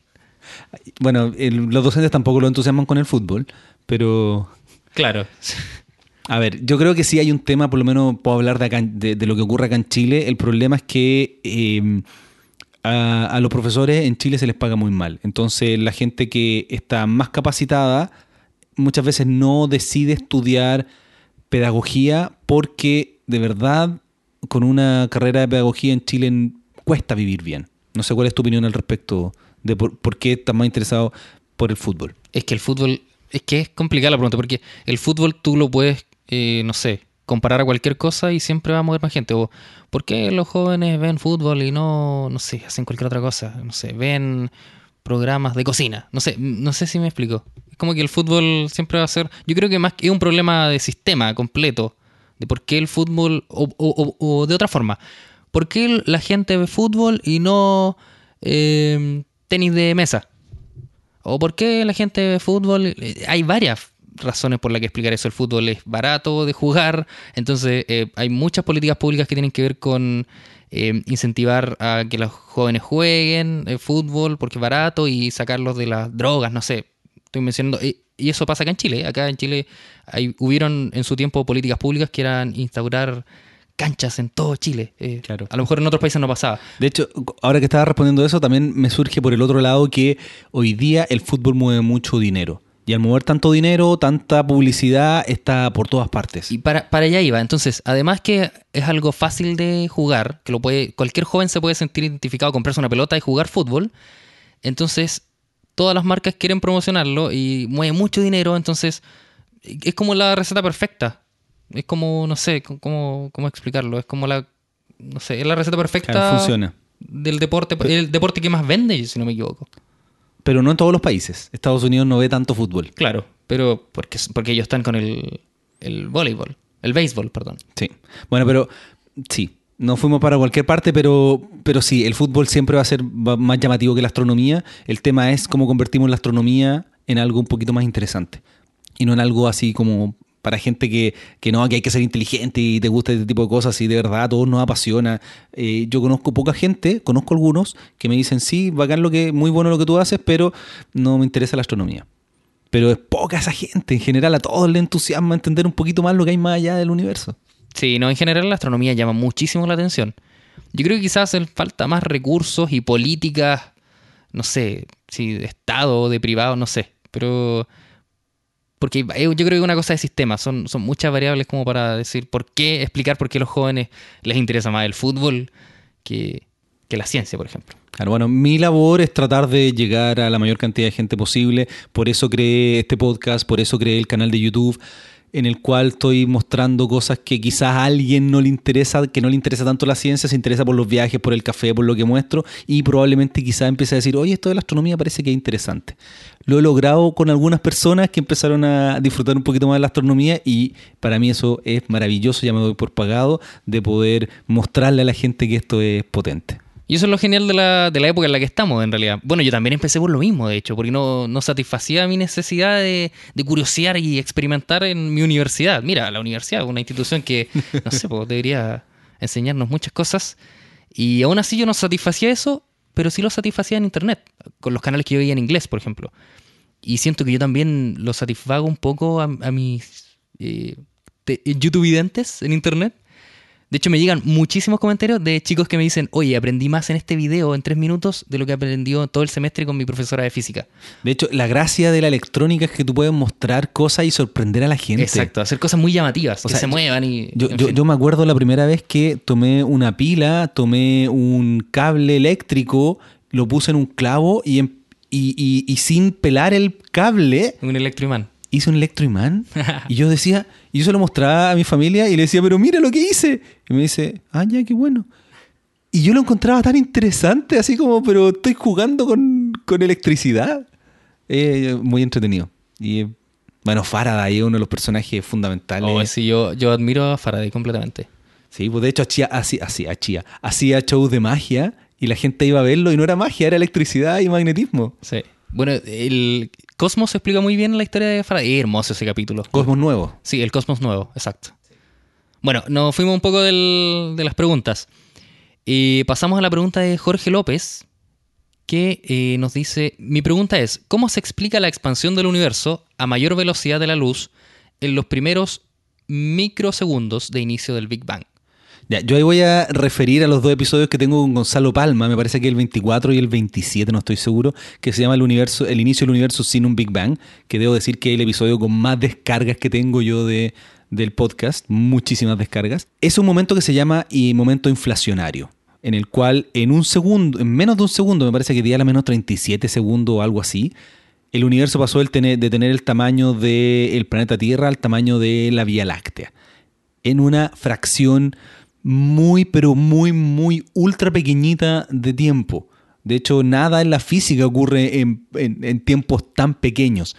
Bueno, el- los docentes tampoco lo entusiasman con el fútbol, pero Claro. A ver, yo creo que sí hay un tema, por lo menos puedo hablar de, acá de, de lo que ocurre acá en Chile. El problema es que eh, a, a los profesores en Chile se les paga muy mal. Entonces la gente que está más capacitada muchas veces no decide estudiar pedagogía porque de verdad con una carrera de pedagogía en Chile cuesta vivir bien. No sé cuál es tu opinión al respecto de por, qué estás más interesado por el fútbol. Es que el fútbol, es que es complicada la pregunta, porque el fútbol tú lo puedes, eh, no sé, comparar a cualquier cosa y siempre va a mover más gente. O ¿por qué los jóvenes ven fútbol y no, no sé, hacen cualquier otra cosa? No sé, ven programas de cocina. No sé, no sé si me explico. Es como que el fútbol siempre va a ser, yo creo que más que es un problema de sistema completo, de por qué el fútbol, o- o- o de otra forma, ¿por qué la gente ve fútbol y no eh, tenis de mesa? ¿O por qué la gente ve fútbol? Eh, Hay varias razones por las que explicar eso. El fútbol es barato de jugar, entonces eh, hay muchas políticas públicas que tienen que ver con incentivar a que los jóvenes jueguen fútbol porque es barato y sacarlos de las drogas, no sé. Estoy mencionando. Y, eso pasa acá en Chile. Acá en Chile hubieron en su tiempo políticas públicas que eran instaurar canchas en todo Chile. Eh, Claro. A lo mejor en otros países no pasaba. De hecho, ahora que estaba respondiendo eso, también me surge por el otro lado que hoy día el fútbol mueve mucho dinero. Y al mover tanto dinero, tanta publicidad, está por todas partes. Y para, para allá iba. Entonces, además que es algo fácil de jugar, que lo puede, cualquier joven se puede sentir identificado, comprarse una pelota y jugar fútbol. Entonces, todas las marcas quieren promocionarlo y mueve mucho dinero. Entonces, es como la receta perfecta. Es como, no sé, cómo, cómo explicarlo. Es como la, no sé, es la receta perfecta Claro, funciona. del deporte, el deporte que más vende, si no me equivoco. Pero no en todos los países. Estados Unidos no ve tanto fútbol. Claro, pero porque, porque ellos están con el, el voleibol, el béisbol, perdón. Sí. Bueno, pero sí. No fuimos para cualquier parte, pero, pero sí, el fútbol siempre va a ser más llamativo que la astronomía. El tema es cómo convertimos la astronomía en algo un poquito más interesante. Y no en algo así como para gente que, que no, que hay que ser inteligente y te gusta este tipo de cosas y de verdad a todos nos apasiona. Eh, yo conozco poca gente, conozco algunos que me dicen, sí, bacán lo que, muy bueno lo que tú haces, pero no me interesa la astronomía. Pero es poca esa gente, en general a todos les entusiasma entender un poquito más lo que hay más allá del universo. Sí, no, en general la astronomía llama muchísimo la atención. Yo creo que quizás hacen falta más recursos y políticas, no sé, si de Estado o de privado, no sé, pero... Porque yo creo que es una cosa de sistema, son, son muchas variables como para decir por qué, explicar por qué a los jóvenes les interesa más el fútbol que, que la ciencia, por ejemplo. Claro, bueno, mi labor es tratar de llegar a la mayor cantidad de gente posible, por eso creé este podcast, por eso creé el canal de YouTube en el cual estoy mostrando cosas que quizás a alguien no le interesa, que no le interesa tanto la ciencia, se interesa por los viajes, por el café, por lo que muestro y probablemente quizás empiece a decir, oye, esto de la astronomía parece que es interesante. Lo he logrado con algunas personas que empezaron a disfrutar un poquito más de la astronomía y para mí eso es maravilloso, ya me doy por pagado de poder mostrarle a la gente que esto es potente. Y eso es lo genial de la, de la época en la que estamos, en realidad. Bueno, yo también empecé por lo mismo, de hecho, porque no, no satisfacía mi necesidad de, de curiosear y experimentar en mi universidad. Mira, la universidad es una institución que, no sé, pues, debería enseñarnos muchas cosas. Y aún así yo no satisfacía eso, pero sí lo satisfacía en Internet, con los canales que yo veía en inglés, por ejemplo. Y siento que yo también lo satisfago un poco a, a mis eh, te- youtubidentes en Internet De hecho, me llegan muchísimos comentarios de chicos que me dicen, oye, aprendí más en este video en tres minutos de lo que aprendió todo el semestre con mi profesora de física. De hecho, la gracia de la electrónica es que tú puedes mostrar cosas y sorprender a la gente. Exacto, hacer cosas muy llamativas, O que sea, se muevan y... Yo, en yo- me acuerdo la primera vez que tomé una pila, tomé un cable eléctrico, lo puse en un clavo y, em- y- y- y sin pelar el cable Un electroimán. hice un electroimán. y yo decía, y yo se lo mostraba a mi familia y le decía, pero mira lo que hice. Y me dice, ah, ya, qué bueno. Y yo lo encontraba tan interesante, así como, pero estoy jugando con, con electricidad. Eh, muy entretenido. Y eh, bueno, Faraday es uno de los personajes fundamentales. Oh, sí, yo, yo admiro a Faraday completamente. Sí, pues de hecho hacía, hacía, hacía, hacía, hacía shows de magia y la gente iba a verlo y no era magia, era electricidad y magnetismo. Sí. Bueno, el Cosmos explica muy bien la historia de Faraday. Hermoso ese capítulo. Cosmos nuevo. Sí, el Cosmos nuevo, exacto. Bueno, nos fuimos un poco del- de las preguntas. Y pasamos a la pregunta de Jorge López, que eh, nos dice, mi pregunta es, ¿cómo se explica la expansión del universo a mayor velocidad de la luz en los primeros microsegundos de inicio del Big Bang? Ya, yo ahí voy a referir a los dos episodios que tengo con Gonzalo Palma, me parece que el 24 y el 27, no estoy seguro, que se llama el universo, el inicio del universo sin un Big Bang, que debo decir que es el episodio con más descargas que tengo yo de, del podcast, muchísimas descargas. Es un momento que se llama y momento inflacionario, en el cual en un segundo, en menos de un segundo, me parece que día la menos 37 segundos o algo así, el universo pasó de tener el tamaño del planeta Tierra al tamaño de la Vía Láctea en una fracción muy, pero muy, muy ultra pequeñita de tiempo. De hecho, nada en la física ocurre en, tiempos tan pequeños.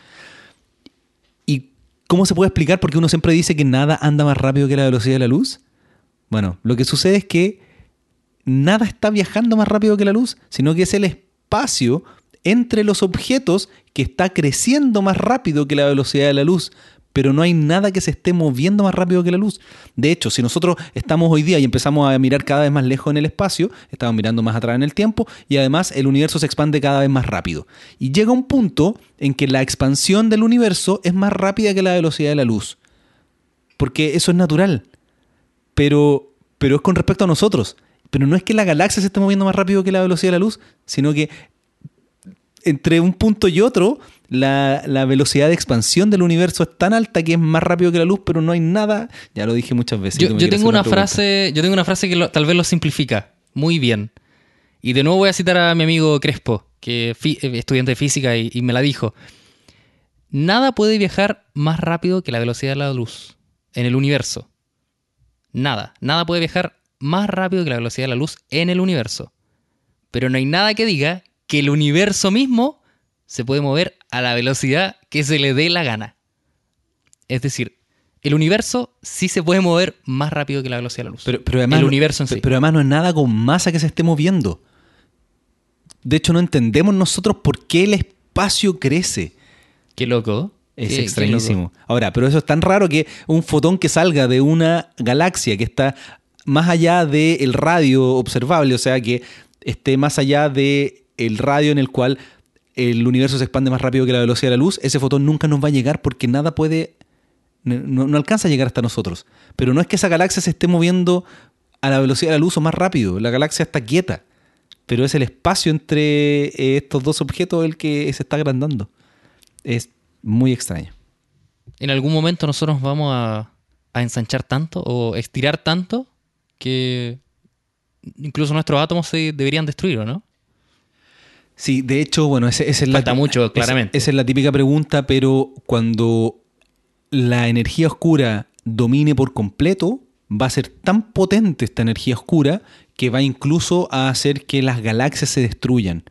¿Y cómo se puede explicar por qué uno siempre dice que nada anda más rápido que la velocidad de la luz? Bueno, lo que sucede es que nada está viajando más rápido que la luz, sino que es el espacio entre los objetos que está creciendo más rápido que la velocidad de la luz. Pero no hay nada que se esté moviendo más rápido que la luz. De hecho, si nosotros estamos hoy día y empezamos a mirar cada vez más lejos en el espacio, estamos mirando más atrás en el tiempo y además el universo se expande cada vez más rápido. Y llega un punto en que la expansión del universo es más rápida que la velocidad de la luz. Porque eso es natural pero, pero es con respecto a nosotros. Pero no es que la galaxia se esté moviendo más rápido que la velocidad de la luz, sino que entre un punto y otro, la, la velocidad de expansión del universo es tan alta que es más rápido que la luz, pero no hay nada. Ya lo dije muchas veces. Yo, tengo una pregunta. frase, yo tengo una frase que lo- tal vez lo simplifica muy bien. Y de nuevo voy a citar a mi amigo Crespo, que es eh, estudiante de física y, y me la dijo. Nada puede viajar más rápido que la velocidad de la luz en el universo. Nada, nada puede viajar más rápido que la velocidad de la luz en el universo. Pero no hay nada que diga que el universo mismo se puede mover a la velocidad que se le dé la gana. Es decir, el universo sí se puede mover más rápido que la velocidad de la luz. Pero, pero además, el no- universo en sí. Pero además no es nada con masa que se esté moviendo. De hecho, no entendemos nosotros por qué el espacio crece. Qué loco. Es extrañísimo. loco. Ahora, pero eso es tan raro que un fotón que salga de una galaxia que está más allá del radio observable, o sea, que esté más allá del radio en el cual el universo se expande más rápido que la velocidad de la luz, ese fotón nunca nos va a llegar porque nada puede, no, alcanza a llegar hasta nosotros. Pero no es que esa galaxia se esté moviendo a la velocidad de la luz o más rápido, la galaxia está quieta, pero es el espacio entre eh, estos dos objetos el que se está agrandando. Es muy extraño. En algún momento nosotros nos vamos a, a ensanchar tanto o estirar tanto que incluso nuestros átomos se deberían destruir, ¿o no? Sí, de hecho, bueno, esa es la, Falta mucho, esa- claramente. Esa, es la típica pregunta, pero cuando la energía oscura domine por completo, va a ser tan potente esta energía oscura que va incluso a hacer que las galaxias se destruyan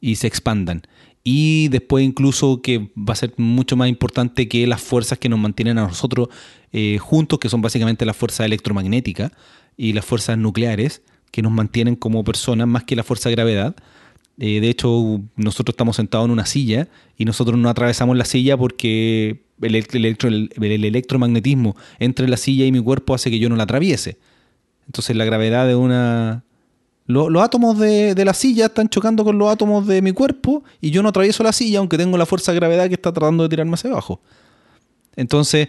y se expandan. Y después incluso que va a ser mucho más importante que las fuerzas que nos mantienen a nosotros eh, juntos, que son básicamente las fuerzas electromagnéticas y las fuerzas nucleares, que nos mantienen como personas más que la fuerza de gravedad. Eh, de hecho, nosotros estamos sentados en una silla y nosotros no atravesamos la silla porque el, electro- el- el electromagnetismo entre la silla y mi cuerpo hace que yo no la atraviese. Entonces la gravedad de una... lo- los átomos de, la silla están chocando con los átomos de mi cuerpo y yo no atravieso la silla aunque tengo la fuerza de gravedad que está tratando de tirarme hacia abajo. Entonces,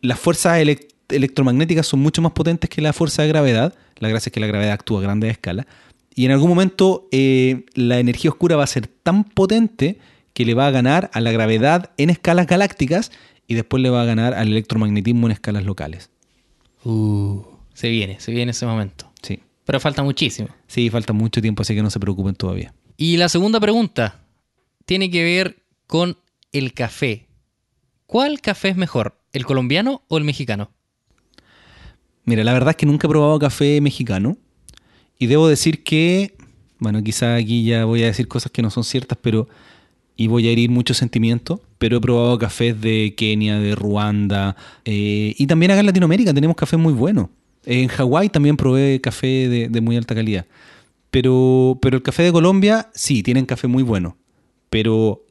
las fuerzas elec- electromagnéticas son mucho más potentes que la fuerza de gravedad. La gracia es que la gravedad actúa a grandes escalas. Y en algún momento eh, la energía oscura va a ser tan potente que le va a ganar a la gravedad en escalas galácticas y después le va a ganar al electromagnetismo en escalas locales. Uh, se viene, se viene ese momento. Sí. Pero falta muchísimo. Sí, falta mucho tiempo, así que no se preocupen todavía. Y la segunda pregunta tiene que ver con el café. ¿Cuál café es mejor, el colombiano o el mexicano? Mira, la verdad es que nunca he probado café mexicano. Y debo decir que, bueno, quizá aquí ya voy a decir cosas que no son ciertas, pero. Y voy a herir muchos sentimientos, pero he probado cafés de Kenia, de Ruanda. eh, y también acá en Latinoamérica tenemos cafés muy buenos. En Hawái también probé café de, de muy alta calidad. Pero, pero el café de Colombia, sí, tienen café muy bueno. Pero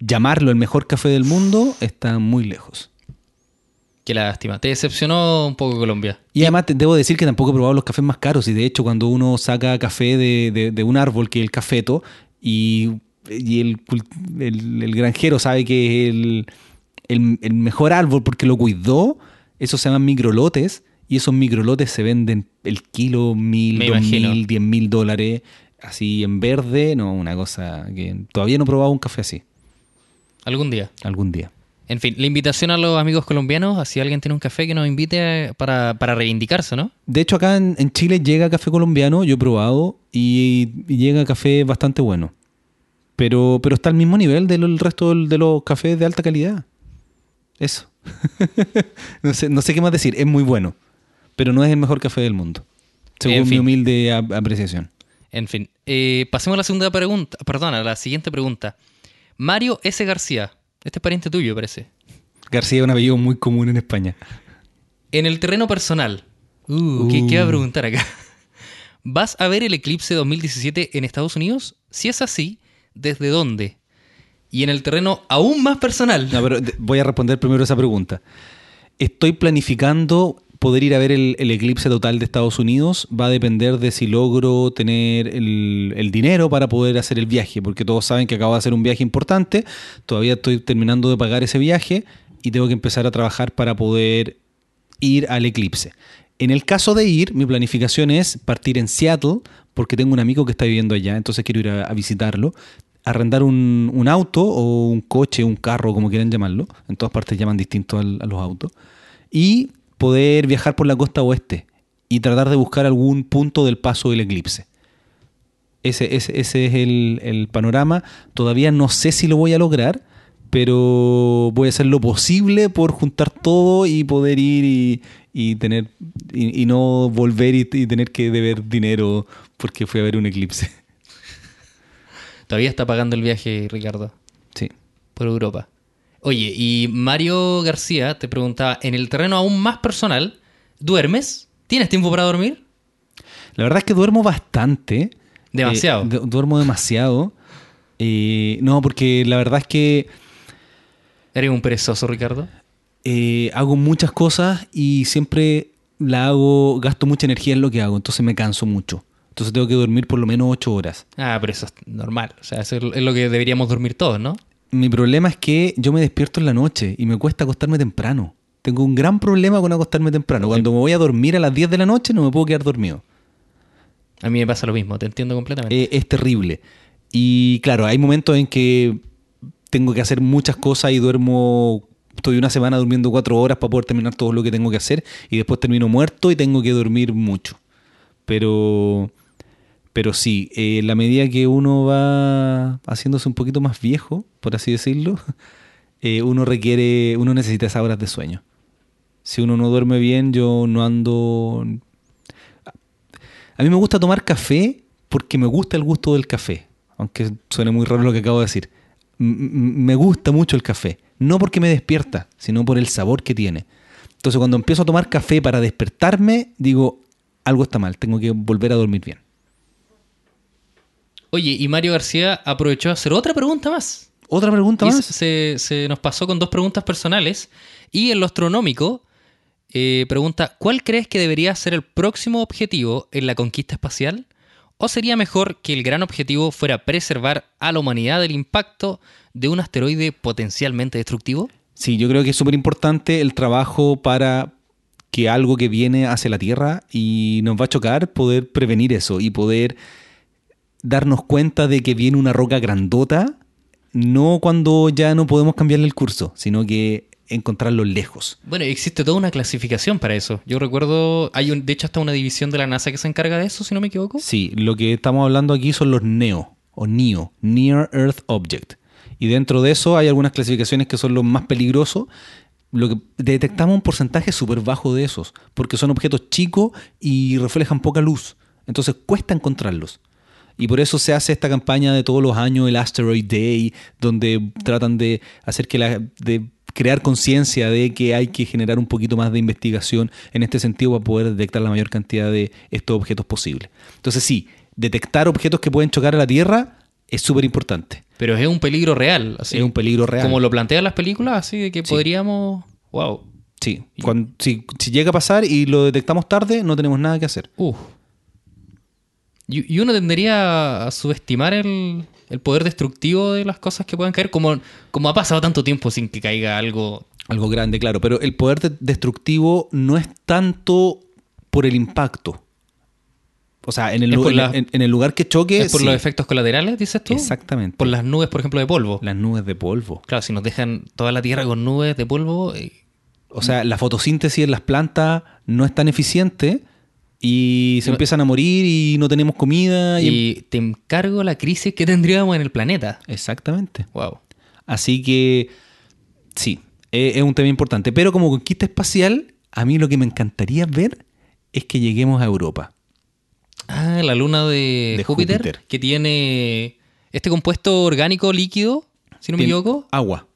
llamarlo el mejor café del mundo está muy lejos. Qué lástima. Te decepcionó un poco Colombia. Y además te- debo decir que tampoco he probado los cafés más caros. Y de hecho, cuando uno saca café de, de- de un árbol, que es el cafeto, y, y el, el- el granjero sabe que es el, el- el mejor árbol porque lo cuidó, esos se llaman microlotes. Y esos microlotes se venden el kilo, mil, Me dos imagino. mil, diez mil dólares. Así en verde, no, una cosa que todavía no he probado un café así. Algún día. Algún día. En fin, la invitación a los amigos colombianos, a si alguien tiene un café que nos invite para, para reivindicarse, ¿no? De hecho, acá en, en Chile llega café colombiano, yo he probado, y, y llega café bastante bueno. Pero, pero está al mismo nivel del resto del- de los cafés de alta calidad. Eso. no, sé, no sé qué más decir, es muy bueno. Pero no es el mejor café del mundo. Según En fin. mi humilde ap- apreciación. En fin, eh, pasemos a la segunda pregunta, perdón, a la siguiente pregunta. Mario S. García, este es pariente tuyo, parece. García es un apellido muy común en España. En el terreno personal, uh, ¿qué, qué va a preguntar acá? ¿Vas a ver el eclipse 2017 en Estados Unidos? Si es así, ¿desde dónde? Y en el terreno aún más personal. No, pero voy a responder primero esa pregunta. Estoy planificando poder ir a ver el, eclipse total de Estados Unidos. Va a depender de si logro tener el, dinero para poder hacer el viaje, porque todos saben que acabo de hacer un viaje importante. Todavía estoy terminando de pagar ese viaje y tengo que empezar a trabajar para poder ir al eclipse. En el caso de ir, mi planificación es partir en Seattle, porque tengo un amigo que está viviendo allá, entonces quiero ir a, visitarlo, arrendar un, auto o un coche, un carro, como quieran llamarlo, en todas partes llaman distinto a los autos, y poder viajar por la costa oeste y tratar de buscar algún punto del paso del eclipse. Ese, ese- ese es el, el panorama. Todavía no sé si lo voy a lograr, pero voy a hacer lo posible por juntar todo y poder ir y, y tener y, y no volver y, y tener que deber dinero porque fui a ver un eclipse. Todavía está pagando el viaje, Ricardo, Sí. por Europa. Oye, y Mario García te preguntaba, en el terreno aún más personal, ¿duermes? ¿Tienes tiempo para dormir? La verdad es que duermo bastante. Demasiado. Eh, du- duermo demasiado. Eh, no, porque la verdad es que ¿Eres un perezoso, Ricardo? eh, hago muchas cosas y siempre la hago, gasto mucha energía en lo que hago, entonces me canso mucho. Entonces tengo que dormir por lo menos ocho horas. Ah, pero eso es normal. O sea, eso es lo que deberíamos dormir todos, ¿no? Mi problema es que yo me despierto en la noche y me cuesta acostarme temprano. Tengo un gran problema con acostarme temprano. Cuando me voy a dormir a las 10 de la noche no me puedo quedar dormido. A mí me pasa lo mismo, te entiendo completamente. Eh, es terrible. Y claro, hay momentos en que tengo que hacer muchas cosas y duermo, estoy una semana durmiendo cuatro horas para poder terminar todo lo que tengo que hacer y después termino muerto y tengo que dormir mucho. Pero, pero sí, eh, la medida que uno va haciéndose un poquito más viejo, por así decirlo, eh, uno requiere, uno necesita esas horas de sueño. Si uno no duerme bien, yo no ando a mí me gusta tomar café porque me gusta el gusto del café. Aunque suene muy raro lo que acabo de decir. Me gusta mucho el café. No porque me despierta, sino por el sabor que tiene. Entonces cuando empiezo a tomar café para despertarme, digo, algo está mal, tengo que volver a dormir bien. Oye, y Mario García aprovechó a hacer otra pregunta más. ¿Otra pregunta Y más? se, se nos pasó con dos preguntas personales. Y en lo astronómico, eh, pregunta: ¿Cuál crees que debería ser el próximo objetivo en la conquista espacial? ¿O sería mejor que el gran objetivo fuera preservar a la humanidad del impacto de un asteroide potencialmente destructivo? Sí, yo creo que es súper importante el trabajo para que algo que viene hacia la Tierra y nos va a chocar, poder prevenir eso y poder darnos cuenta de que viene una roca grandota, no cuando ya no podemos cambiarle el curso, sino que encontrarlo lejos. Bueno, existe toda una clasificación para eso. Yo recuerdo, hay un, de hecho hasta una división de la NASA que se encarga de eso, si no me equivoco. Sí, lo que estamos hablando aquí son los NEO o NEO, Near Earth Object. Y dentro de eso hay algunas clasificaciones que son los más peligrosos. Lo que detectamos un porcentaje súper bajo de esos, porque son objetos chicos y reflejan poca luz. Entonces cuesta encontrarlos. Y por eso se hace esta campaña de todos los años, el Asteroid Day, donde tratan de hacer que la, de crear conciencia de que hay que generar un poquito más de investigación en este sentido para poder detectar la mayor cantidad de estos objetos posible. Entonces sí, detectar objetos que pueden chocar a la Tierra es súper importante. Pero es un peligro real. Así, Es un peligro real. Como lo plantean las películas, así de que podríamos... Wow. Sí, cuando- si, si llega a pasar y lo detectamos tarde, no tenemos nada que hacer. Uf. Y, y uno tendería a subestimar el, el poder destructivo de las cosas que puedan caer, como, como ha pasado tanto tiempo sin que caiga algo. Algo grande, claro, pero el poder de- destructivo no es tanto por el impacto. O sea, en el, en- la- en- en el lugar que choque, ¿Es por sí. los efectos colaterales, dices tú? Exactamente. Por las nubes, por ejemplo, de polvo. las nubes de polvo. Claro, si nos dejan toda la tierra con nubes de polvo, eh, O sea, la fotosíntesis en las plantas no es tan eficiente y se empiezan a morir y no tenemos comida. Y... y te encargo la crisis que tendríamos en el planeta. Exactamente. Wow. Así que sí, es, es un tema importante. Pero como conquista espacial, a mí lo que me encantaría ver es que lleguemos a Europa. Ah, la luna de, De Júpiter, Júpiter. que tiene este compuesto orgánico líquido, si no me Tiene equivoco. Agua.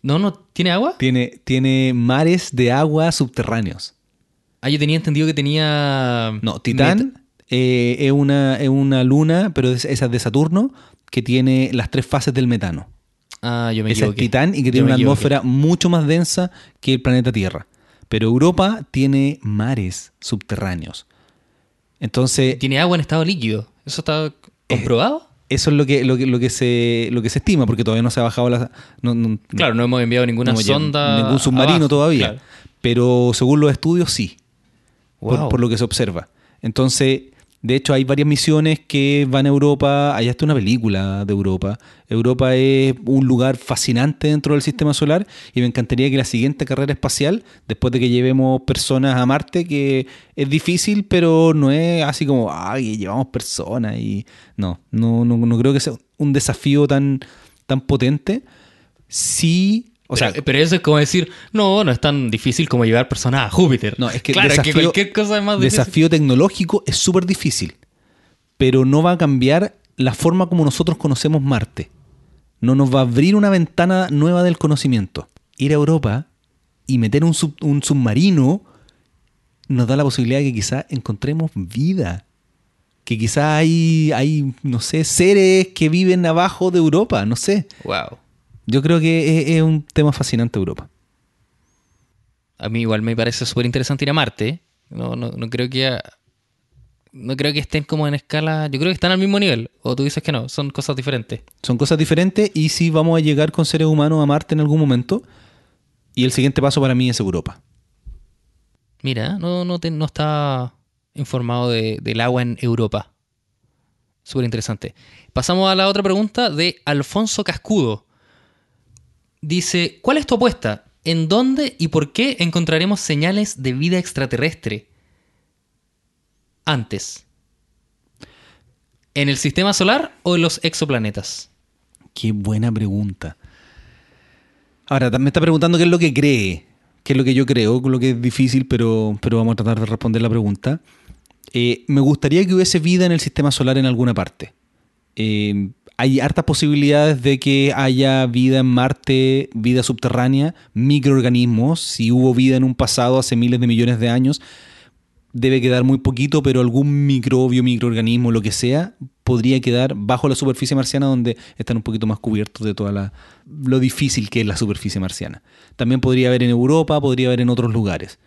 No, no, ¿tiene agua? Tiene, tiene mares de agua subterráneos. Ah, yo tenía entendido que tenía... No, Titán eh, es, una, es una luna, pero es- esa es de Saturno, que tiene las tres fases del metano. Ah, yo me Esa es equivoqué. Titán y que tiene una equivoqué. atmósfera mucho más densa que el planeta Tierra. Pero Europa tiene mares subterráneos. Entonces, Tiene agua en estado líquido. ¿Eso está comprobado? eso es lo que, lo que, lo que, se, lo que se estima, porque todavía no se ha bajado la... no- no- claro, no hemos enviado ninguna no sonda. Ningún submarino abajo, todavía. claro. Pero según los estudios, sí. Por- lo que se observa. Entonces, de hecho, hay varias misiones que van a Europa. Hay hasta una película de Europa. Europa es un lugar fascinante dentro del sistema solar y me encantaría que la siguiente carrera espacial, después de que llevemos personas a Marte, que es difícil, pero no es así como, ay, llevamos personas y no, no, no, no creo que sea un desafío tan, tan potente. Sí, o sea, pero, eso es como decir, no, no es tan difícil como llevar personas a Júpiter. No, es que claro, desafío, que cualquier cosa es más difícil. desafío tecnológico es súper difícil, pero no va a cambiar la forma como nosotros conocemos Marte. No nos va a abrir una ventana nueva del conocimiento. Ir a Europa y meter un, sub- un submarino nos da la posibilidad de que quizás encontremos vida. Que quizás hay, hay, no sé, seres que viven abajo de Europa, no sé. Wow. Yo creo que es, es un tema fascinante Europa. A mí igual me parece súper interesante ir a Marte. No, no, no creo que no creo que estén como en escala. Yo creo que están al mismo nivel. O tú dices que no, son cosas diferentes. Son cosas diferentes y sí vamos a llegar con seres humanos a Marte en algún momento. Y el siguiente paso para mí es Europa. Mira, no, no, te- no está informado de- del agua en Europa. Súper interesante. Pasamos a la otra pregunta de Alfonso Cascudo. Dice, ¿cuál es tu apuesta? ¿En dónde y por qué encontraremos señales de vida extraterrestre? Antes. ¿En el sistema solar o en los exoplanetas? Qué buena pregunta. Ahora, me está preguntando qué es lo que cree, qué es lo que yo creo, lo que es difícil, pero, pero vamos a tratar de responder la pregunta. Eh, me gustaría que hubiese vida en el sistema solar en alguna parte. Eh, hay hartas posibilidades de que haya vida en Marte, vida subterránea, microorganismos. Si hubo vida en un pasado hace miles de millones de años, debe quedar muy poquito, pero algún microbio, microorganismo, lo que sea, podría quedar bajo la superficie marciana donde están un poquito más cubiertos de toda la lo difícil que es la superficie marciana. También podría haber en Europa, podría haber en otros lugares.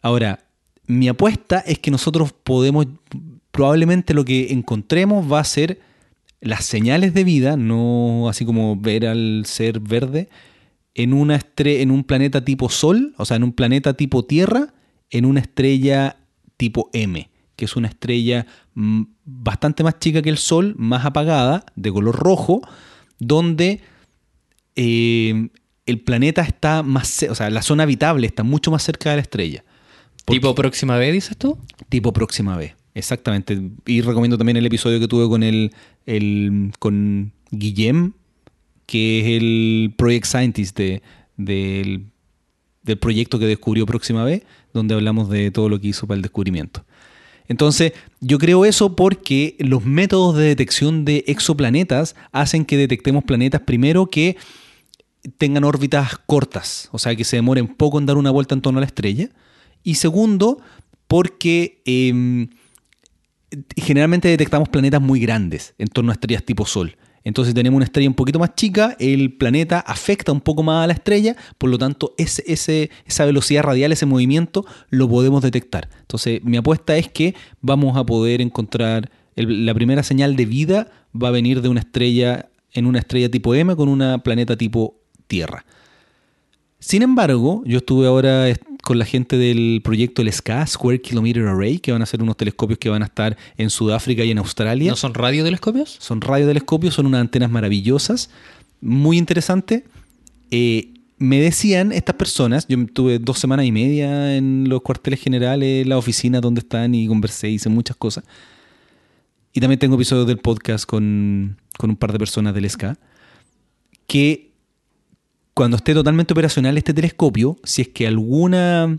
Ahora, mi apuesta es que nosotros podemos, probablemente lo que encontremos va a ser las señales de vida, no así como ver al ser verde, en, una en un planeta tipo Sol, o sea, en un planeta tipo Tierra, en una estrella tipo M, que es una estrella mm, bastante más chica que el Sol, más apagada, de color rojo, donde eh, el planeta está más, o sea, la zona habitable está mucho más cerca de la estrella. Porque- ¿Tipo próxima vez, dices tú? Tipo próxima vez. Exactamente. Y recomiendo también el episodio que tuve con el, con Guillem, que es el Project Scientist de- del, del proyecto que descubrió Próxima vez, donde hablamos de todo lo que hizo para el descubrimiento. Entonces, yo creo eso porque los métodos de detección de exoplanetas hacen que detectemos planetas primero que tengan órbitas cortas, o sea, que se demoren poco en dar una vuelta en torno a la estrella. Y segundo, porque em, generalmente detectamos planetas muy grandes en torno a estrellas tipo Sol. Entonces tenemos una estrella un poquito más chica, el planeta afecta un poco más a la estrella, por lo tanto esa velocidad radial, ese movimiento, lo podemos detectar. Entonces mi apuesta es que vamos a poder encontrar, la primera señal de vida va a venir de una estrella, en una estrella tipo M con una planeta tipo Tierra. Sin embargo, yo estuve ahora con la gente del proyecto el SCA, Square Kilometer Array, que van a ser unos telescopios que van a estar en Sudáfrica y en Australia. ¿No son radiotelescopios? Son radiotelescopios, son unas antenas maravillosas, muy interesantes. Eh, me decían estas personas, yo tuve dos semanas y media en los cuarteles generales, la oficina donde están y conversé, hice muchas cosas. Y también tengo episodios del podcast con, con un par de personas del SCA, que cuando esté totalmente operacional este telescopio, si es que alguna,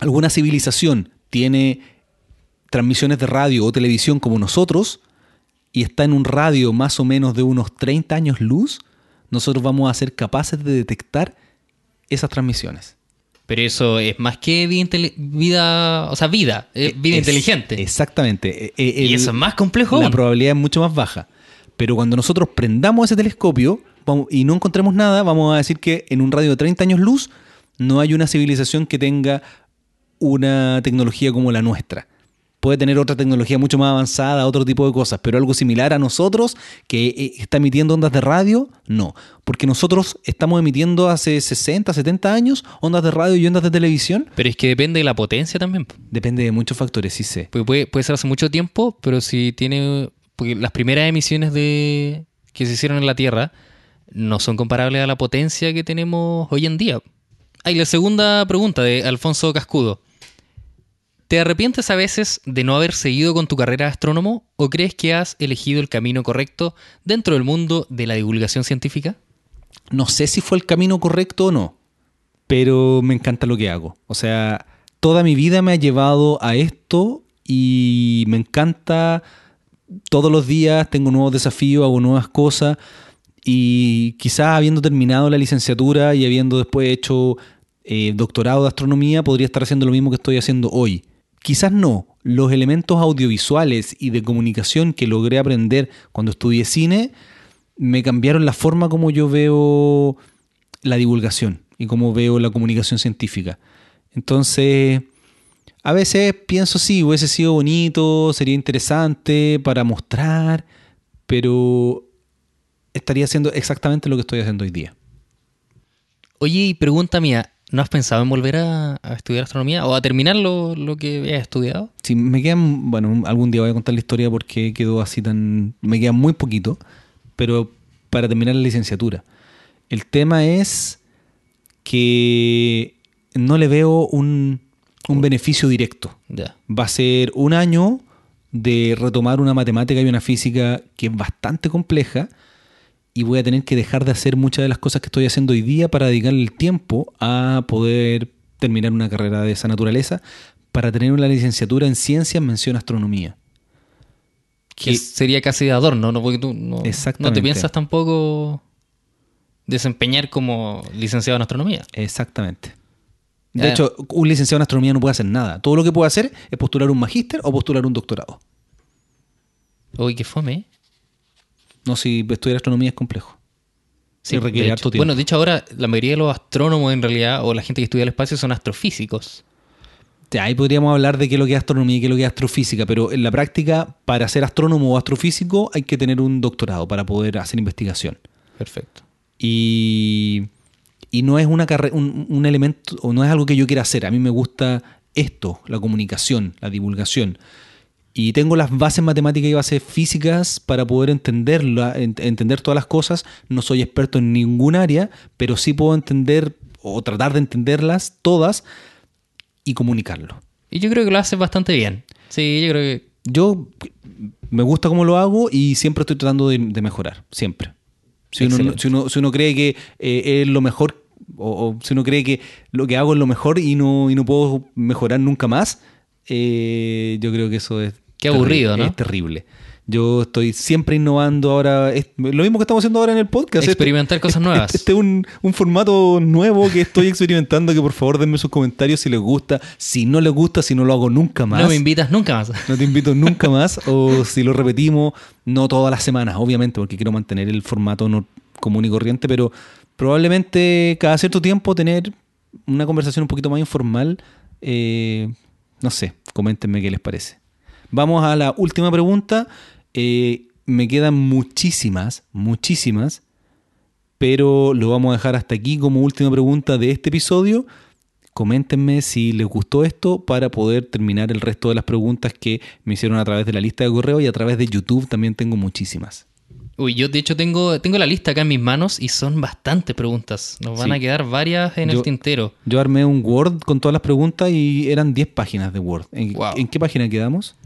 alguna civilización tiene transmisiones de radio o televisión como nosotros y está en un radio más o menos de unos 30 años luz, nosotros vamos a ser capaces de detectar esas transmisiones. Pero eso es más que vida, vida o sea, vida, es vida Es- inteligente. Exactamente. Eh, eh, y eso es más complejo. La aún. probabilidad es mucho más baja. Pero cuando nosotros prendamos ese telescopio y no encontremos nada, vamos a decir que en un radio de 30 años luz no hay una civilización que tenga una tecnología como la nuestra. Puede tener otra tecnología mucho más avanzada, otro tipo de cosas, pero algo similar a nosotros que eh, está emitiendo ondas de radio, no. Porque nosotros estamos emitiendo hace 60, 70 años ondas de radio y ondas de televisión. Pero es que depende de la potencia también. Depende de muchos factores, sí sé. Porque puede, puede ser hace mucho tiempo, pero si tiene. Porque las primeras emisiones de que se hicieron en la Tierra no son comparables a la potencia que tenemos hoy en día. Hay la segunda pregunta de Alfonso Cascudo. ¿Te arrepientes a veces de no haber seguido con tu carrera de astrónomo o crees que has elegido el camino correcto dentro del mundo de la divulgación científica? No sé si fue el camino correcto o no, pero me encanta lo que hago. O sea, toda mi vida me ha llevado a esto y me encanta. Todos los días tengo nuevos desafíos, hago nuevas cosas y quizás habiendo terminado la licenciatura y habiendo después hecho eh, doctorado de astronomía, podría estar haciendo lo mismo que estoy haciendo hoy. Quizás no. Los elementos audiovisuales y de comunicación que logré aprender cuando estudié cine me cambiaron la forma como yo veo la divulgación y cómo veo la comunicación científica. Entonces, a veces pienso, sí, hubiese sido bonito, sería interesante para mostrar, pero estaría haciendo exactamente lo que estoy haciendo hoy día. Oye, y pregunta mía, ¿no has pensado en volver a, a estudiar astronomía o a terminar lo, lo que has estudiado? Si me quedan, bueno, algún día voy a contar la historia porque quedó así tan. Me queda muy poquito, pero para terminar la licenciatura. El tema es que no le veo un, un beneficio directo. Va a ser un año de retomar una matemática y una física que es bastante compleja y voy a tener que dejar de hacer muchas de las cosas que estoy haciendo hoy día para dedicarle el tiempo a poder terminar una carrera de esa naturaleza para tener una licenciatura en ciencias mención astronomía. Que sería casi de adorno, ¿no? Porque tú no, no te piensas tampoco desempeñar como licenciado en astronomía. Exactamente. De hecho, un licenciado en astronomía no puede hacer nada. Todo lo que puede hacer es postular un magíster o postular un doctorado. Uy, qué fome. No, si estudiar astronomía es complejo. Sí, requiere de harto hecho- tiempo. Bueno, de hecho ahora la mayoría de los astrónomos en realidad, o la gente que estudia el espacio, son astrofísicos. Ahí podríamos hablar de qué es lo que es astronomía y qué es lo que es astrofísica, pero en la práctica, para ser astrónomo o astrofísico, hay que tener un doctorado para poder hacer investigación. Perfecto. Y, y no es una un, un elemento, o no es algo que yo quiera hacer. A mí me gusta esto, la comunicación, la divulgación. Y tengo las bases matemáticas y bases físicas para poder entenderla, ent- entender todas las cosas. No soy experto en ningún área, pero sí puedo entender o tratar de entenderlas todas y comunicarlo. Y yo creo que lo haces bastante bien. Sí, yo creo que Yo me gusta cómo lo hago y siempre estoy tratando de, de mejorar, siempre. Si uno, si, uno, si uno cree que eh, es lo mejor, o, o si uno cree que lo que hago es lo mejor y no, y no puedo mejorar nunca más, eh, yo creo que eso es... Qué terrible, aburrido, ¿no? Es terrible. Yo estoy siempre innovando ahora. Es lo mismo que estamos haciendo ahora en el podcast. Este- Experimentar cosas este- nuevas. Este es un, un formato nuevo que estoy experimentando. Que por favor denme sus comentarios si les gusta. Si no les gusta, si no lo hago nunca más. no me invitas nunca más. No te invito nunca más. O si lo repetimos, no todas las semanas, obviamente, porque quiero mantener el formato no- común y corriente, pero probablemente cada cierto tiempo tener una conversación un poquito más informal. eh, no sé, coméntenme qué les parece. Vamos a la última pregunta. Eh, me quedan muchísimas, muchísimas, pero lo vamos a dejar hasta aquí como última pregunta de este episodio. Coméntenme si les gustó esto para poder terminar el resto de las preguntas que me hicieron a través de la lista de correo y a través de YouTube también tengo muchísimas. Uy, yo de hecho tengo, tengo la lista acá en mis manos y son bastantes preguntas. Nos van Sí. a quedar varias en Yo- el tintero. Yo armé un Word con todas las preguntas y eran 10 páginas de Word. ¿En, Wow. ¿en qué página quedamos?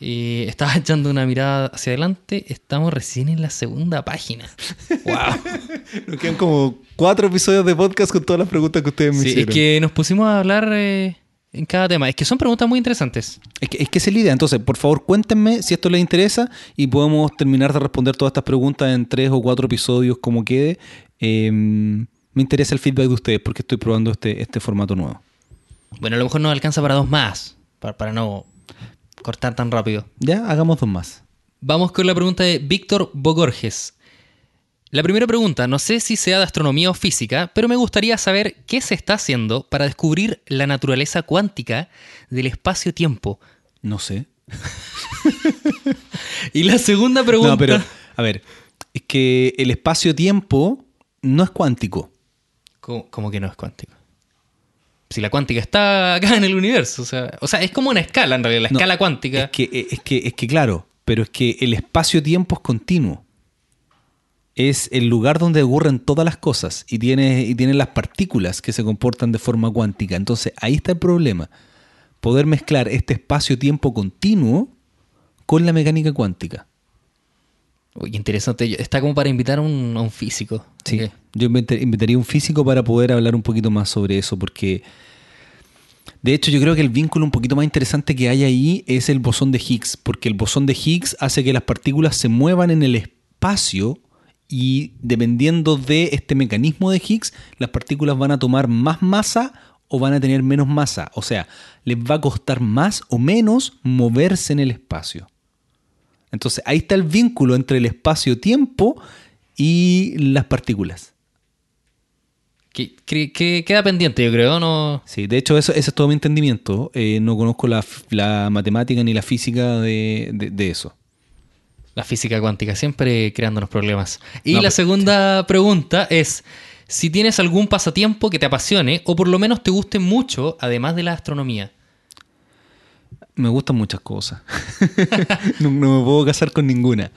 Y estaba echando una mirada hacia adelante. Estamos recién en la segunda página. ¡Wow! Nos quedan como cuatro episodios de podcast con todas las preguntas que ustedes me Sí, es hicieron. que nos pusimos a hablar eh, en cada tema. Es que son preguntas muy interesantes. Es que, es que esa es la idea. Entonces, por favor, cuéntenme si esto les interesa y podemos terminar de responder todas estas preguntas en tres o cuatro episodios, como quede. Eh, me interesa el feedback de ustedes porque estoy probando este, este formato nuevo. Bueno, a lo mejor nos alcanza para dos más. Para, para no cortar tan rápido. Ya, hagamos dos más. Vamos con la pregunta de Víctor Bogorges. La primera pregunta, no sé si sea de astronomía o física, pero me gustaría saber qué se está haciendo para descubrir la naturaleza cuántica del espacio-tiempo. No sé. Y la segunda pregunta... No, pero, a ver, es que el espacio-tiempo no es cuántico. ¿Cómo, cómo que no es cuántico? Si la cuántica está acá en el universo, o sea, o sea es como una escala en realidad, la No, escala cuántica. Es que, es, que, es que, claro, pero es que el espacio-tiempo es continuo. Es el lugar donde ocurren todas las cosas y tiene, y tiene las partículas que se comportan de forma cuántica. Entonces, ahí está el problema. Poder mezclar este espacio-tiempo continuo con la mecánica cuántica. Uy, interesante. Está como para invitar a un, a un físico. Sí. Yo invitaría a un físico para poder hablar un poquito más sobre eso, porque de hecho yo creo que el vínculo un poquito más interesante que hay ahí es el bosón de Higgs, porque el bosón de Higgs hace que las partículas se muevan en el espacio y dependiendo de este mecanismo de Higgs, las partículas van a tomar más masa o van a tener menos masa. O sea, les va a costar más o menos moverse en el espacio. Entonces ahí está el vínculo entre el espacio-tiempo y las partículas. Que, que- que queda pendiente, yo creo, ¿no? Sí, de hecho eso, ese es todo mi entendimiento. Eh, no conozco la, matemática ni la física de, de- de eso. La física cuántica, siempre creándonos problemas. Y No, la pues, segunda pregunta es si tienes algún pasatiempo que te apasione o por lo menos te guste mucho, además de la astronomía. Me gustan muchas cosas. no, no me puedo casar con ninguna.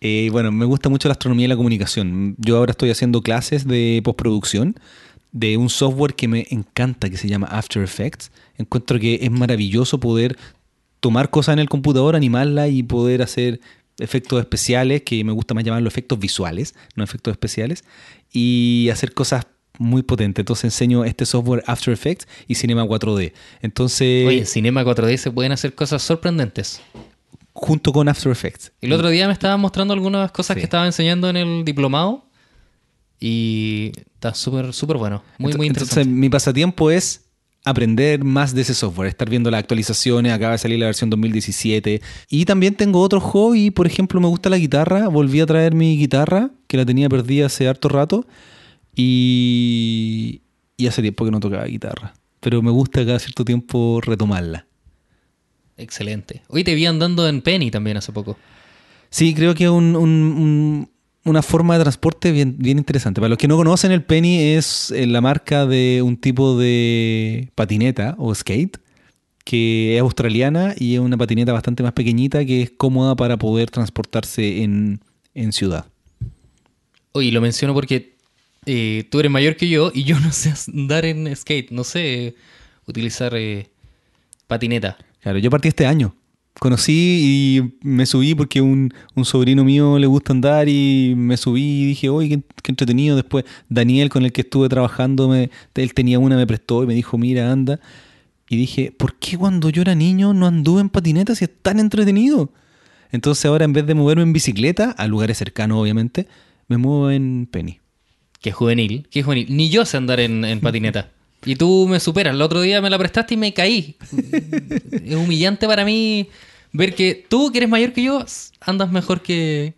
Eh, bueno, me gusta mucho la astronomía y la comunicación. Yo ahora estoy haciendo clases de postproducción de un software que me encanta, que se llama After Effects. Encuentro que es maravilloso poder tomar cosas en el computador, animarla y poder hacer efectos especiales, que me gusta más llamarlo efectos visuales, no efectos especiales, y hacer cosas muy potentes. Entonces enseño este software After Effects y Cinema 4D. Entonces, Oye, en Cinema 4D se pueden hacer cosas sorprendentes. junto con After Effects. El otro día me estaban mostrando algunas cosas Sí. que estaba enseñando en el diplomado y está súper, súper bueno. Muy, muy interesante. Entonces, mi pasatiempo es aprender más de ese software, estar viendo las actualizaciones, acaba de salir la versión 2017. Y también tengo otro hobby, por ejemplo, me gusta la guitarra, volví a traer mi guitarra, que la tenía perdida hace harto rato, y, y hace tiempo que no tocaba guitarra. Pero me gusta cada cierto tiempo retomarla. Excelente. Hoy te vi andando en Penny también hace poco. Sí, creo que es un- un- un- una forma de transporte bien, bien interesante. Para los que no conocen, el Penny es eh, la marca de un tipo de patineta o skate que es australiana y es una patineta bastante más pequeñita que es cómoda para poder transportarse en, en ciudad. Oye, lo menciono porque eh, tú eres mayor que yo y yo no sé andar en skate, no sé utilizar eh, patineta. Claro, yo partí este año. Conocí y me subí porque un, un sobrino mío le gusta andar y me subí y dije, oye, qué, qué entretenido. Después Daniel, con el que estuve trabajando, me, él tenía una, me prestó y me dijo, mira, anda. Y dije, ¿por qué cuando yo era niño no anduve en patineta si es tan entretenido? Entonces ahora en vez de moverme en bicicleta, a lugares cercanos obviamente, me muevo en penny. Qué juvenil, qué juvenil. Ni yo sé andar en, en patineta. Y tú me superas. El otro día me la prestaste y me caí. es humillante para mí ver que tú, que eres mayor que yo, andas mejor que...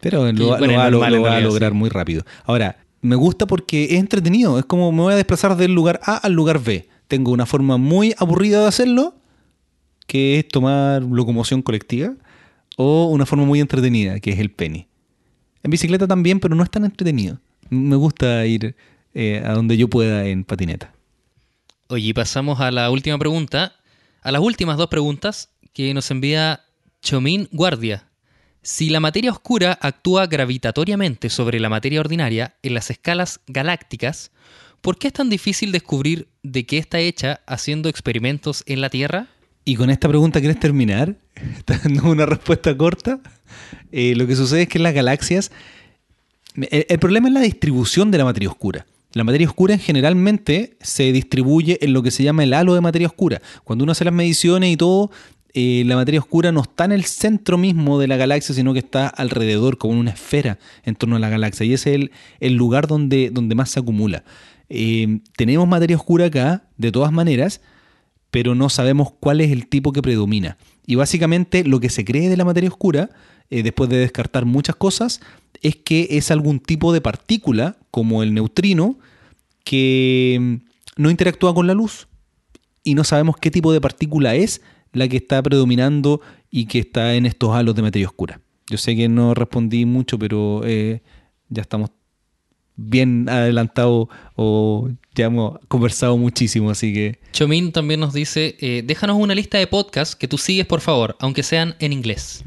Pero lo, va- bueno, lo lo- va a lograr muy rápido. Ahora, me gusta porque es entretenido. Es como me voy a desplazar del lugar A al lugar B. Tengo una forma muy aburrida de hacerlo, que es tomar locomoción colectiva, o una forma muy entretenida, que es el penny. En bicicleta también, pero no es tan entretenido. Me gusta ir eh, a donde yo pueda en patineta. Oye, pasamos a la última pregunta. A las últimas dos preguntas que nos envía Chomín Guardia. Si la materia oscura actúa gravitatoriamente sobre la materia ordinaria en las escalas galácticas, ¿por qué es tan difícil descubrir de qué está hecha haciendo experimentos en la Tierra? Y con esta pregunta, ¿quieres terminar? Dando una respuesta corta. Eh, lo que sucede es que en las galaxias. El problema es la distribución de la materia oscura. La materia oscura generalmente se distribuye en lo que se llama el halo de materia oscura. Cuando uno hace las mediciones y todo, eh, la materia oscura no está en el centro mismo de la galaxia, sino que está alrededor, como en una esfera en torno a la galaxia. Y ese es el, lugar donde, donde más se acumula. Eh, tenemos materia oscura acá, de todas maneras, pero no sabemos cuál es el tipo que predomina. Y básicamente lo que se cree de la materia oscura, eh, después de descartar muchas cosas, es que es algún tipo de partícula, como el neutrino, que mm, no interactúa con la luz. Y no sabemos qué tipo de partícula es la que está predominando y que está en estos halos de materia oscura. Yo sé que no respondí mucho, pero eh, ya estamos bien adelantados o ya hemos conversado muchísimo, así que... Chomín también nos dice, eh, déjanos una lista de podcasts que tú sigues, por favor, aunque sean en inglés.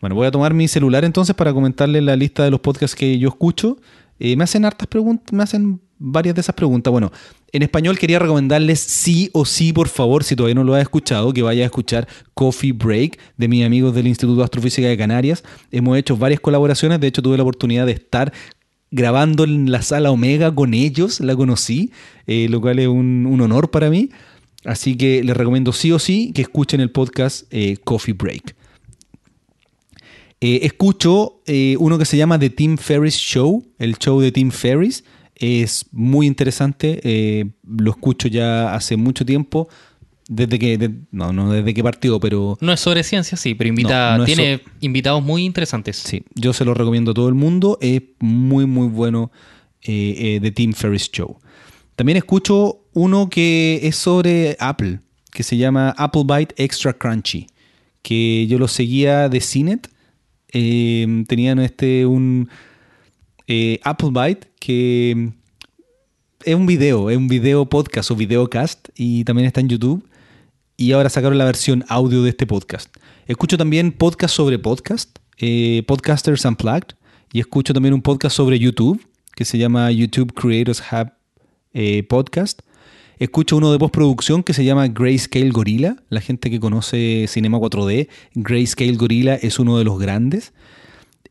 Bueno, voy a tomar mi celular entonces para comentarles la lista de los podcasts que yo escucho. Eh, me hacen hartas preguntas, me hacen varias de esas preguntas. Bueno, en español quería recomendarles sí o sí, por favor, si todavía no lo has escuchado, que vaya a escuchar Coffee Break de mis amigos del Instituto de Astrofísica de Canarias. Hemos hecho varias colaboraciones, de hecho tuve la oportunidad de estar grabando en la sala Omega con ellos, la conocí, eh, lo cual es un, honor para mí. Así que les recomiendo sí o sí que escuchen el podcast eh, Coffee Break. Eh, escucho uno que se llama The Tim Ferriss Show, el show de Tim Ferriss. Es muy interesante, eh, lo escucho ya hace mucho tiempo, desde que, de- no, no desde que partió, pero No es sobre ciencia, sí, pero invita, No, no es tiene invitados muy interesantes. sí, yo se lo recomiendo a todo el mundo, es muy muy bueno eh, eh, The Tim Ferriss Show. También escucho uno que es sobre Apple, que se llama Apple Byte Extra Crunchy, que yo lo seguía de Cinet. Eh, tenían este un eh, Apple Byte que es un video, es un video podcast o videocast y también está en YouTube. Y ahora sacaron la versión audio de este podcast. Escucho también podcast sobre podcast, eh, Podcasters Unplugged, y escucho también un podcast sobre YouTube que se llama YouTube Creators Hub eh, Podcast. Escucho uno de postproducción que se llama Grayscale Gorilla. La gente que conoce Cinema 4D, Grayscale Gorilla es uno de los grandes.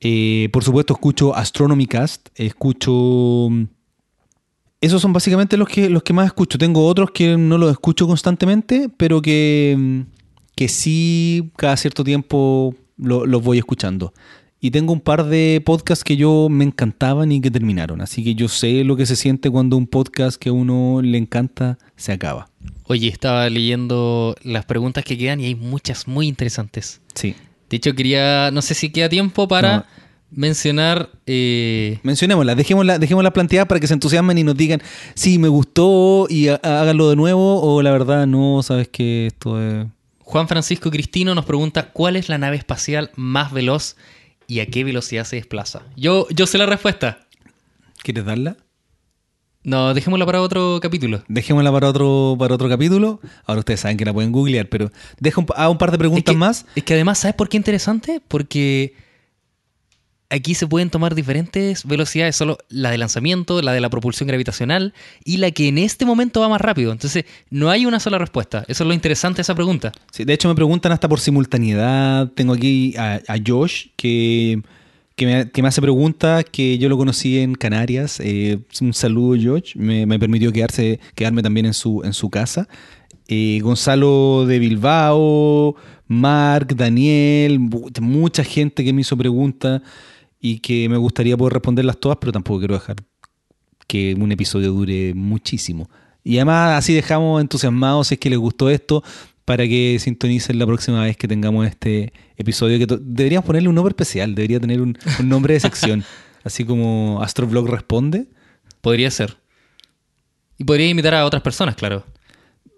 Eh, por supuesto, escucho Astronomy Cast, escucho. Esos son básicamente los que, los que más escucho. Tengo otros que no los escucho constantemente, pero que, que sí cada cierto tiempo lo- los voy escuchando. Y tengo un par de podcasts que yo me encantaban y que terminaron. Así que yo sé lo que se siente cuando un podcast que a uno le encanta se acaba. Oye, estaba leyendo las preguntas que quedan y hay muchas muy interesantes. Sí. De hecho, quería, no sé si queda tiempo para No. mencionar... eh, Mencionémosla, dejémosla, dejémosla planteada para que se entusiasmen y nos digan, sí, me gustó y há- háganlo de nuevo, o la verdad, no, sabes que esto es... Juan Francisco Cristino nos pregunta cuál es la nave espacial más veloz y a qué velocidad se desplaza. Yo, yo sé la respuesta. ¿Quieres darla? No, dejémosla para otro capítulo. Dejémosla para otro, para otro capítulo. Ahora ustedes saben que la pueden googlear, pero dejo un, hago un par de preguntas es que, más. Es que además, ¿sabes por qué interesante? Porque aquí se pueden tomar diferentes velocidades, solo la de lanzamiento, la de la propulsión gravitacional y la que en este momento va más rápido. Entonces, no hay una sola respuesta. Eso es lo interesante de esa pregunta. Sí, de hecho, me preguntan hasta por simultaneidad. Tengo aquí a, a Josh, que, que, me, hace preguntas que yo lo conocí en Canarias. Eh, un saludo, Josh. Me, me permitió quedarse, quedarme también en su, en su casa. Eh, Gonzalo de Bilbao, Mark, Daniel, mu- mucha gente que me hizo preguntas y que me gustaría poder responderlas todas, pero tampoco quiero dejar que un episodio dure muchísimo. Y además así dejamos entusiasmados si es que les gustó esto para que sintonicen la próxima vez que tengamos este episodio que deberíamos ponerle un nombre especial, debería tener un, un nombre de sección, así como Astroblog responde. Podría ser. Y podría invitar a otras personas, claro.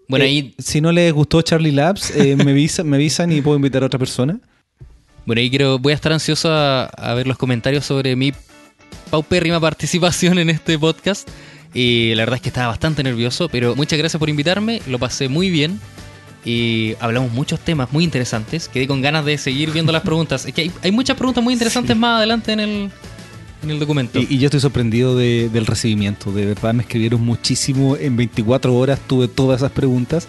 Bueno, Eh, ahí, si no les gustó Charlie Labs, eh, me, avisa- me avisan y puedo invitar a otra persona. bueno, ahí quiero, voy a estar ansioso a, a ver los comentarios sobre mi paupérrima participación en este podcast. Y la verdad es que estaba bastante nervioso, pero muchas gracias por invitarme, lo pasé muy bien. Y hablamos muchos temas muy interesantes. Quedé con ganas de seguir viendo las preguntas. Es que hay, hay muchas preguntas muy interesantes más adelante en el, en el documento. Y, y yo estoy sorprendido de- del recibimiento. De verdad me escribieron muchísimo. En 24 horas tuve todas esas preguntas.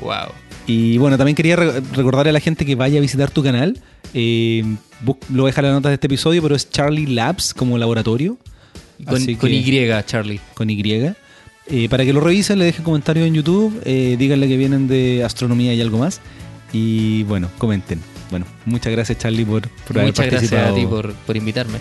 wow. Y bueno, también quería re- recordarle a la gente que vaya a visitar tu canal. Eh, lo voy a dejar en las notas de este episodio, pero es Charlie Labs como laboratorio. Con, con que- Y, Charlie. Con Y. Eh, para que lo revisen, le dejen comentarios en YouTube. eh, díganle que vienen de astronomía y algo más. Y bueno, comenten. Bueno, muchas gracias Charlie por, por haber Muchas gracias a participado. ti por, por invitarme.